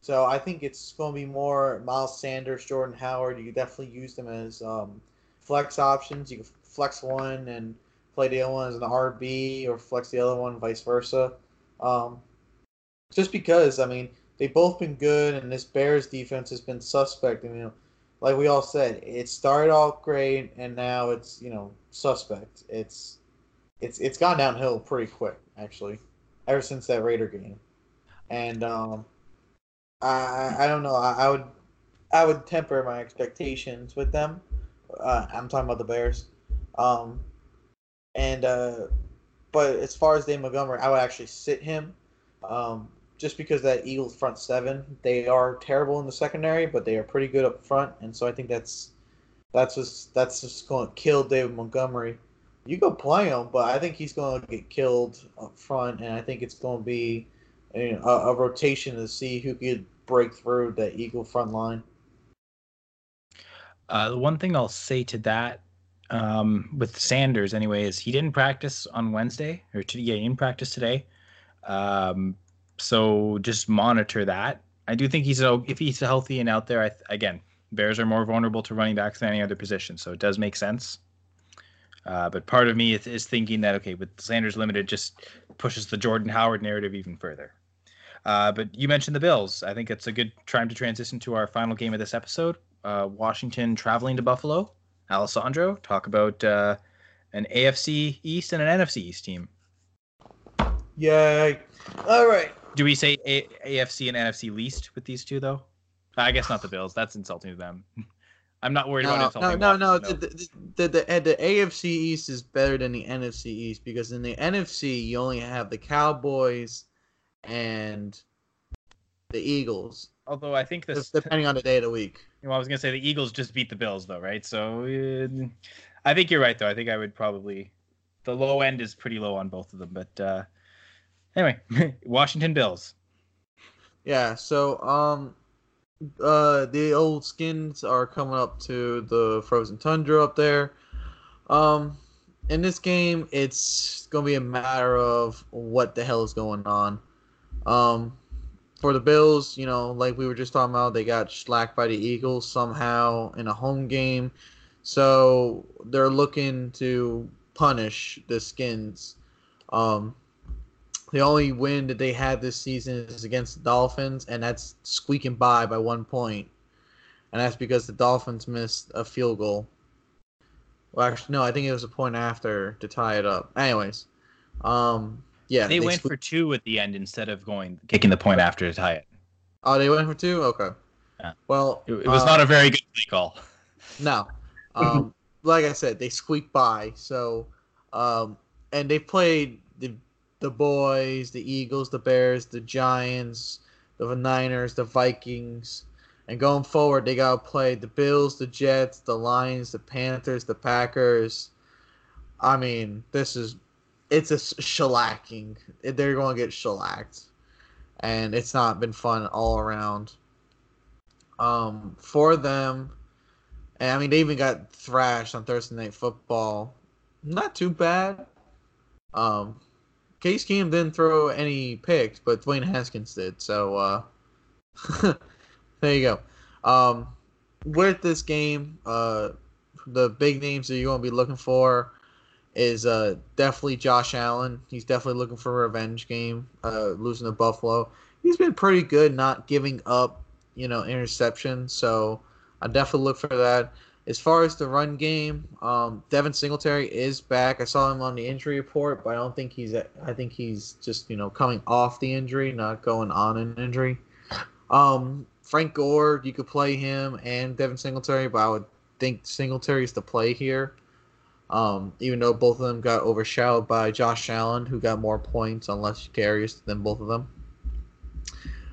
So I think it's going to be more Miles Sanders, Jordan Howard. You definitely use them as um, flex options. You can flex one and play the other one as an RB, or flex the other one, vice versa. Um, just because, I mean, they've both been good, and this Bears defense has been suspect. You know, like we all said, it started off great, and now it's you know suspect. It's it's it's gone downhill pretty quick, actually, ever since that Raider game. And um, I I don't know. I, I would I would temper my expectations with them. Uh, I'm talking about the Bears. Um, and uh, but as far as Dave Montgomery, I would actually sit him. Um, just because that Eagles front seven, they are terrible in the secondary, but they are pretty good up front, and so I think that's that's just that's just going to kill David Montgomery. You go play him, but I think he's going to get killed up front, and I think it's going to be a, a rotation to see who could break through the Eagle front line. Uh, the one thing I'll say to that, um, with Sanders anyway, is he didn't practice on Wednesday or today. Yeah, he didn't practice today. Um, so just monitor that. I do think he's if he's healthy and out there. I, again, Bears are more vulnerable to running backs than any other position, so it does make sense. Uh, but part of me is, is, thinking that okay, with Sanders limited, just pushes the Jordan Howard narrative even further. Uh, but you mentioned the Bills. I think it's a good time to transition to our final game of this episode. Uh, Washington traveling to Buffalo. Alessandro, talk about uh, an AFC East and an NFC East team. Yay! All right. Do we say A- AFC and NFC least with these two though? I guess not the Bills. That's insulting to them. <laughs> I'm not worried no, about insulting. No, no, no. no. The, the, the, the, AFC East is better than the NFC East because in the NFC you only have the Cowboys and the Eagles. Although I think this depending on the day of the week. You know, I was gonna say the Eagles just beat the Bills though, right? So uh, I think you're right though. I think I would probably the low end is pretty low on both of them, but uh, anyway, <laughs> Washington Bills. Yeah. So um, uh, the old skins are coming up to the frozen tundra up there. Um, in this game, it's gonna be a matter of what the hell is going on. Um, for the Bills, you know, like we were just talking about, they got slacked by the Eagles somehow in a home game, so they're looking to punish the Skins. Um, the only win that they had this season is against the Dolphins, and that's squeaking by by one point, and that's because the Dolphins missed a field goal. Well, actually, no, I think it was a point after to tie it up. Anyways, um, yeah, they, went for two at the end instead of going kicking the point after to tie it. Oh, they went for two. Okay. Yeah. Well, It, it was not a very good play call. <laughs> No. Um, like I said, they squeaked by. So, um, and they played the the boys, the Eagles, the Bears, the Giants, the Niners, the Vikings, and going forward, they got to play the Bills, the Jets, the Lions, the Panthers, the Packers. I mean, this is it's a shellacking. They're going to get shellacked, and it's not been fun all around. Um, for them, and I mean, they even got thrashed on Thursday Night Football. Not too bad. Um, Case Keenum didn't throw any picks, but Dwayne Haskins did. So uh, <laughs> there you go. Um, with this game, uh, the big names that you're going to be looking for is uh, definitely Josh Allen. He's definitely looking for a revenge game, uh, losing to Buffalo. He's been pretty good, not giving up, you know, interceptions. So I definitely look for that. As far as the run game, um, Devin Singletary is back. I saw him on the injury report, but I don't think he's. I think he's just you know coming off the injury, not going on an injury. Um, Frank Gore, you could play him and Devin Singletary, but I would think Singletary is the play here. Um, even though both of them got overshadowed by Josh Allen, who got more points on less carries than both of them.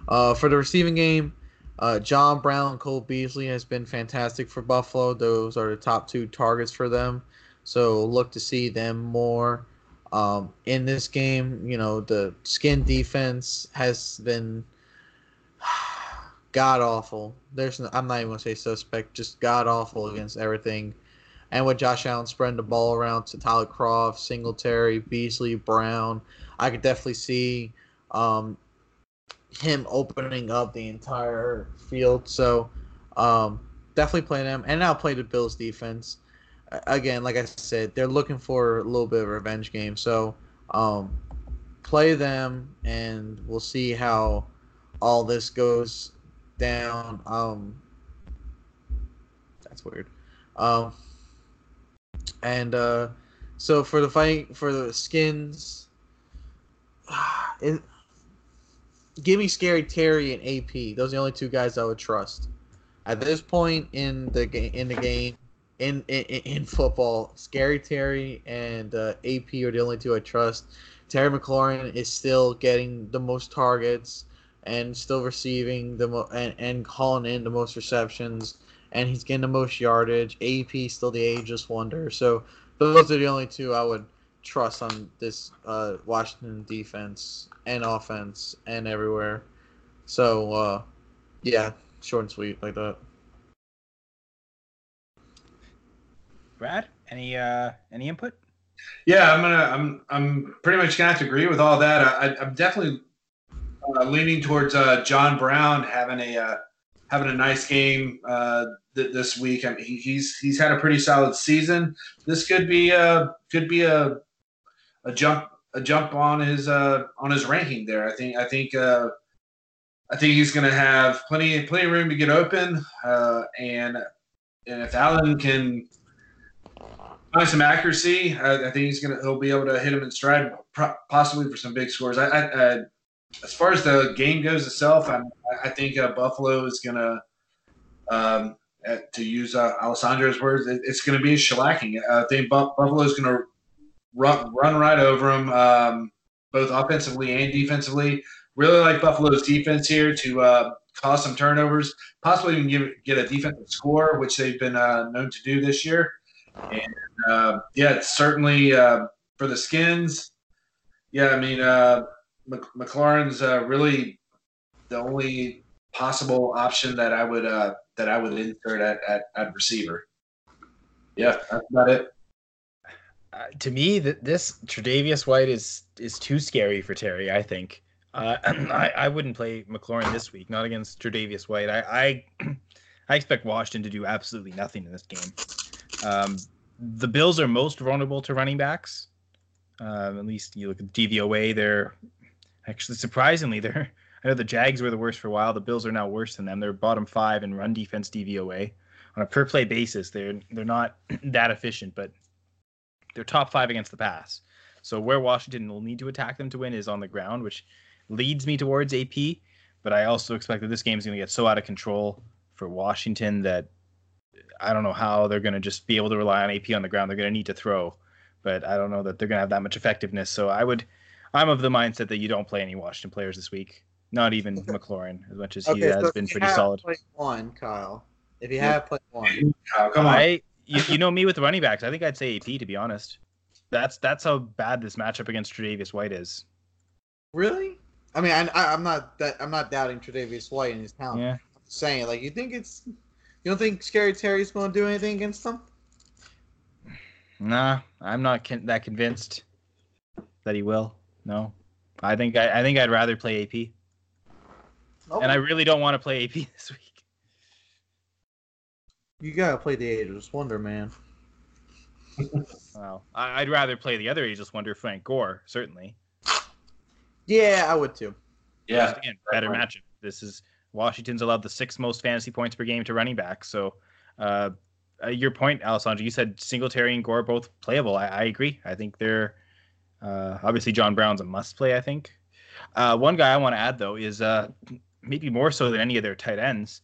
Uh, for the receiving game, uh, John Brown and Cole Beasley has been fantastic for Buffalo. Those are the top two targets for them. So look to see them more um, in this game. You know, the skin defense has been <sighs> god awful. There's no, I'm not even gonna say suspect, just god awful against everything. And with Josh Allen spreading the ball around to Tyler Kroft, Singletary, Beasley, Brown, I could definitely see um, him opening up the entire field. So um, definitely play them, and I'll play the Bills defense. Again, like I said, they're looking for a little bit of revenge game. So um, play them, and we'll see how all this goes down. Um, that's weird. Um, and uh, so for the fight for the skins, <sighs> it, give me Scary Terry and AP. Those are the only two guys I would trust at this point in the game. In the game, in in, in football, Scary Terry and uh, AP are the only two I trust. Terry McLaurin is still getting the most targets and still receiving the mo- and, and calling in the most receptions and he's getting the most yardage. AP still the ageless wonder. So those are the only two I would trust on this uh, Washington defense and offense and everywhere. So uh, yeah, short and sweet like that. Brad, any uh, any input? Yeah, I'm gonna. I'm. I'm pretty much gonna have to agree with all that. I, I'm definitely uh, leaning towards uh, John Brown having a uh, having a nice game uh, th- this week. I mean, he, he's he's had a pretty solid season. This could be a could be a a jump a jump on his uh, on his ranking there. I think I think uh, I think he's going to have plenty plenty of room to get open, uh, and and if Allen can find some accuracy, I, I think he's going to he'll be able to hit him in stride, possibly for some big scores. I, I, I as far as the game goes itself, I'm, I think uh, Buffalo is going to, um, to use uh, Alessandro's words, it, it's going to be shellacking. I think Buffalo is going to run, run right over them, um, both offensively and defensively. Really like Buffalo's defense here to uh, cause some turnovers, possibly even give, get a defensive score, which they've been uh, known to do this year. And uh, yeah, certainly uh, for the Skins. Yeah, I mean, uh, McLaurin's uh, really the only possible option that I would that I would insert at, at, at receiver. Yeah, that's about it. Uh, to me, that this Tre'Davious White is is too scary for Terry. I think. Uh, <clears throat> I, I wouldn't play McLaurin this week, not against Tre'Davious White. I, I, <clears throat> I expect Washington to do absolutely nothing in this game. Um, the Bills are most vulnerable to running backs. Um, at least you look at DVOA, they're actually surprisingly they're. <laughs> I know the Jags were the worst for a while. The Bills are now worse than them. They're bottom five in run defense DVOA on a per play basis. They're they're not <clears throat> that efficient, but they're top five against the pass. So where Washington will need to attack them to win is on the ground, which leads me towards AP. But I also expect that this game is going to get so out of control for Washington that I don't know how they're going to just be able to rely on AP on the ground. They're going to need to throw, but I don't know that they're going to have that much effectiveness. So I would, I'm of the mindset that you don't play any Washington players this week. Not even <laughs> McLaurin, as much as he okay, has so been pretty solid. one, Kyle. If you have played one, Kyle, come on. I, you, you know me with running backs. I think I'd say AP to be honest. That's that's how bad this matchup against Tre'Davious White is. Really? I mean, I, I, am not that I'm not doubting Tre'Davious White and his talent. Yeah. I'm saying like, you think it's you don't think Scary Terry's going to do anything against them? Nah, I'm not con- that convinced that he will. No, I think I, I think I'd rather play AP. Okay. And I really don't want to play AP <laughs> this week. You gotta play the Ageless Wonder, man. <laughs> well, I'd rather play the other Ageless Wonder, Frank Gore, certainly. Yeah, I would too. Yeah, again, better matchup. This is Washington's allowed the sixth most fantasy points per game to running back. So, uh, uh, your point, Alessandro, you said Singletary and Gore both playable. I, I agree. I think they're uh, obviously John Brown's a must play. I think. Uh, one guy I want to add though is uh, maybe more so than any of their tight ends,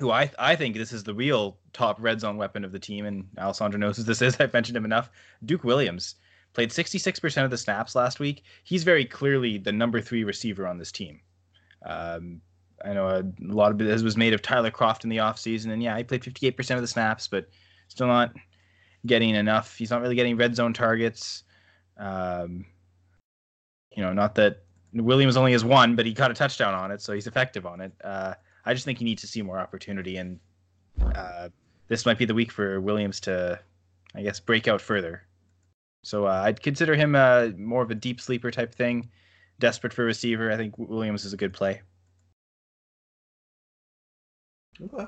who I I think this is the real top red zone weapon of the team, and Alessandro knows who this is. <laughs> I've mentioned him enough. Duke Williams played 66% of the snaps last week. He's very clearly the number three receiver on this team. Um, I know a, lot of it was made of Tyler Kroft in the offseason, and yeah, he played 58% of the snaps, but still not getting enough. He's not really getting red zone targets. Um, you know, not that Williams only has one, but he caught a touchdown on it, so he's effective on it. Uh, I just think he needs to see more opportunity, and uh, this might be the week for Williams to, I guess, break out further. So uh, I'd consider him uh, more of a deep sleeper type thing. Desperate for a receiver, I think Williams is a good play. Okay.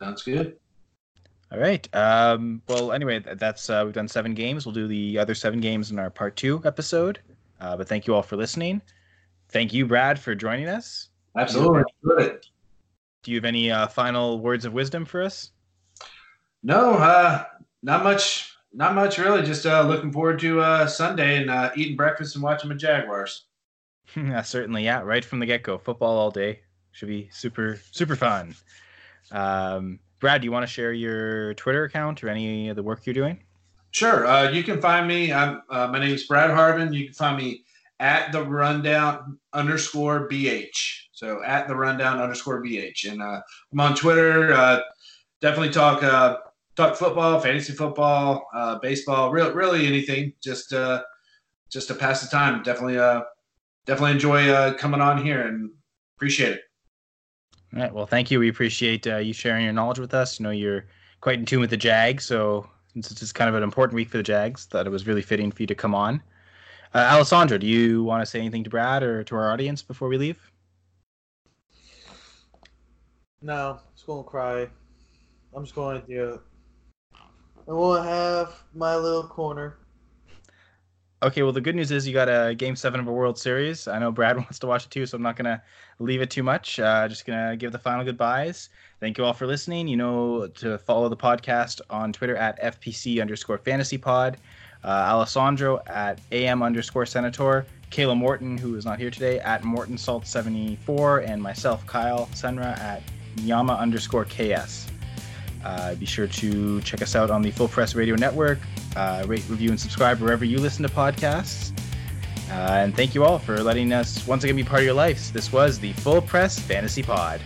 Sounds good. All right. Um, well, anyway, that's uh, we've done seven games. We'll do the other seven games in our part two episode. Uh, but thank you all for listening. Thank you, Brad, for joining us. Absolutely. Do you, do you have any uh, final words of wisdom for us? No, uh, not much. Not much, really. Just uh, looking forward to uh, Sunday and uh, eating breakfast and watching the Jaguars. yeah, <laughs> certainly. Yeah, right from the get go. Football all day should be super super fun. Um, Brad, do you want to share your Twitter account or any of the work you're doing? Sure. Uh, you can find me. I'm, uh, my name is Brad Harvin. You can find me at the rundown underscore BH. So at the rundown underscore BH. And uh, I'm on Twitter. Uh, definitely talk uh, talk football, fantasy football, uh, baseball, really, really anything. Just uh, just to pass the time. Definitely uh, definitely enjoy coming on here and appreciate it. All right. Well, thank you. We appreciate you sharing your knowledge with us. You know, you're quite in tune with the Jags, so since it's kind of an important week for the Jags, thought it was really fitting for you to come on. Alessandro, do you want to say anything to Brad or to our audience before we leave? No, I'm just to cry. I'm just going to do. it. I won't have my little corner. Okay, well, the good news is you got a Game Seven of a World Series. I know Brad <laughs> wants to watch it too, so I'm not gonna leave it too much. Uh, just gonna give the final goodbyes. Thank you all for listening. You know to follow the podcast on Twitter at FPC underscore Fantasy Pod. Uh, Alessandro at AM underscore Senator. Kayla Morton, who is not here today, at Morton Salt 74, and myself, Kyle Senra, at Yama underscore KS. Uh, be sure to check us out on the Full Press Radio Network. Uh, rate, review, and subscribe wherever you listen to podcasts. Uh, and thank you all for letting us once again be part of your lives. This was the Full Press Fantasy Pod.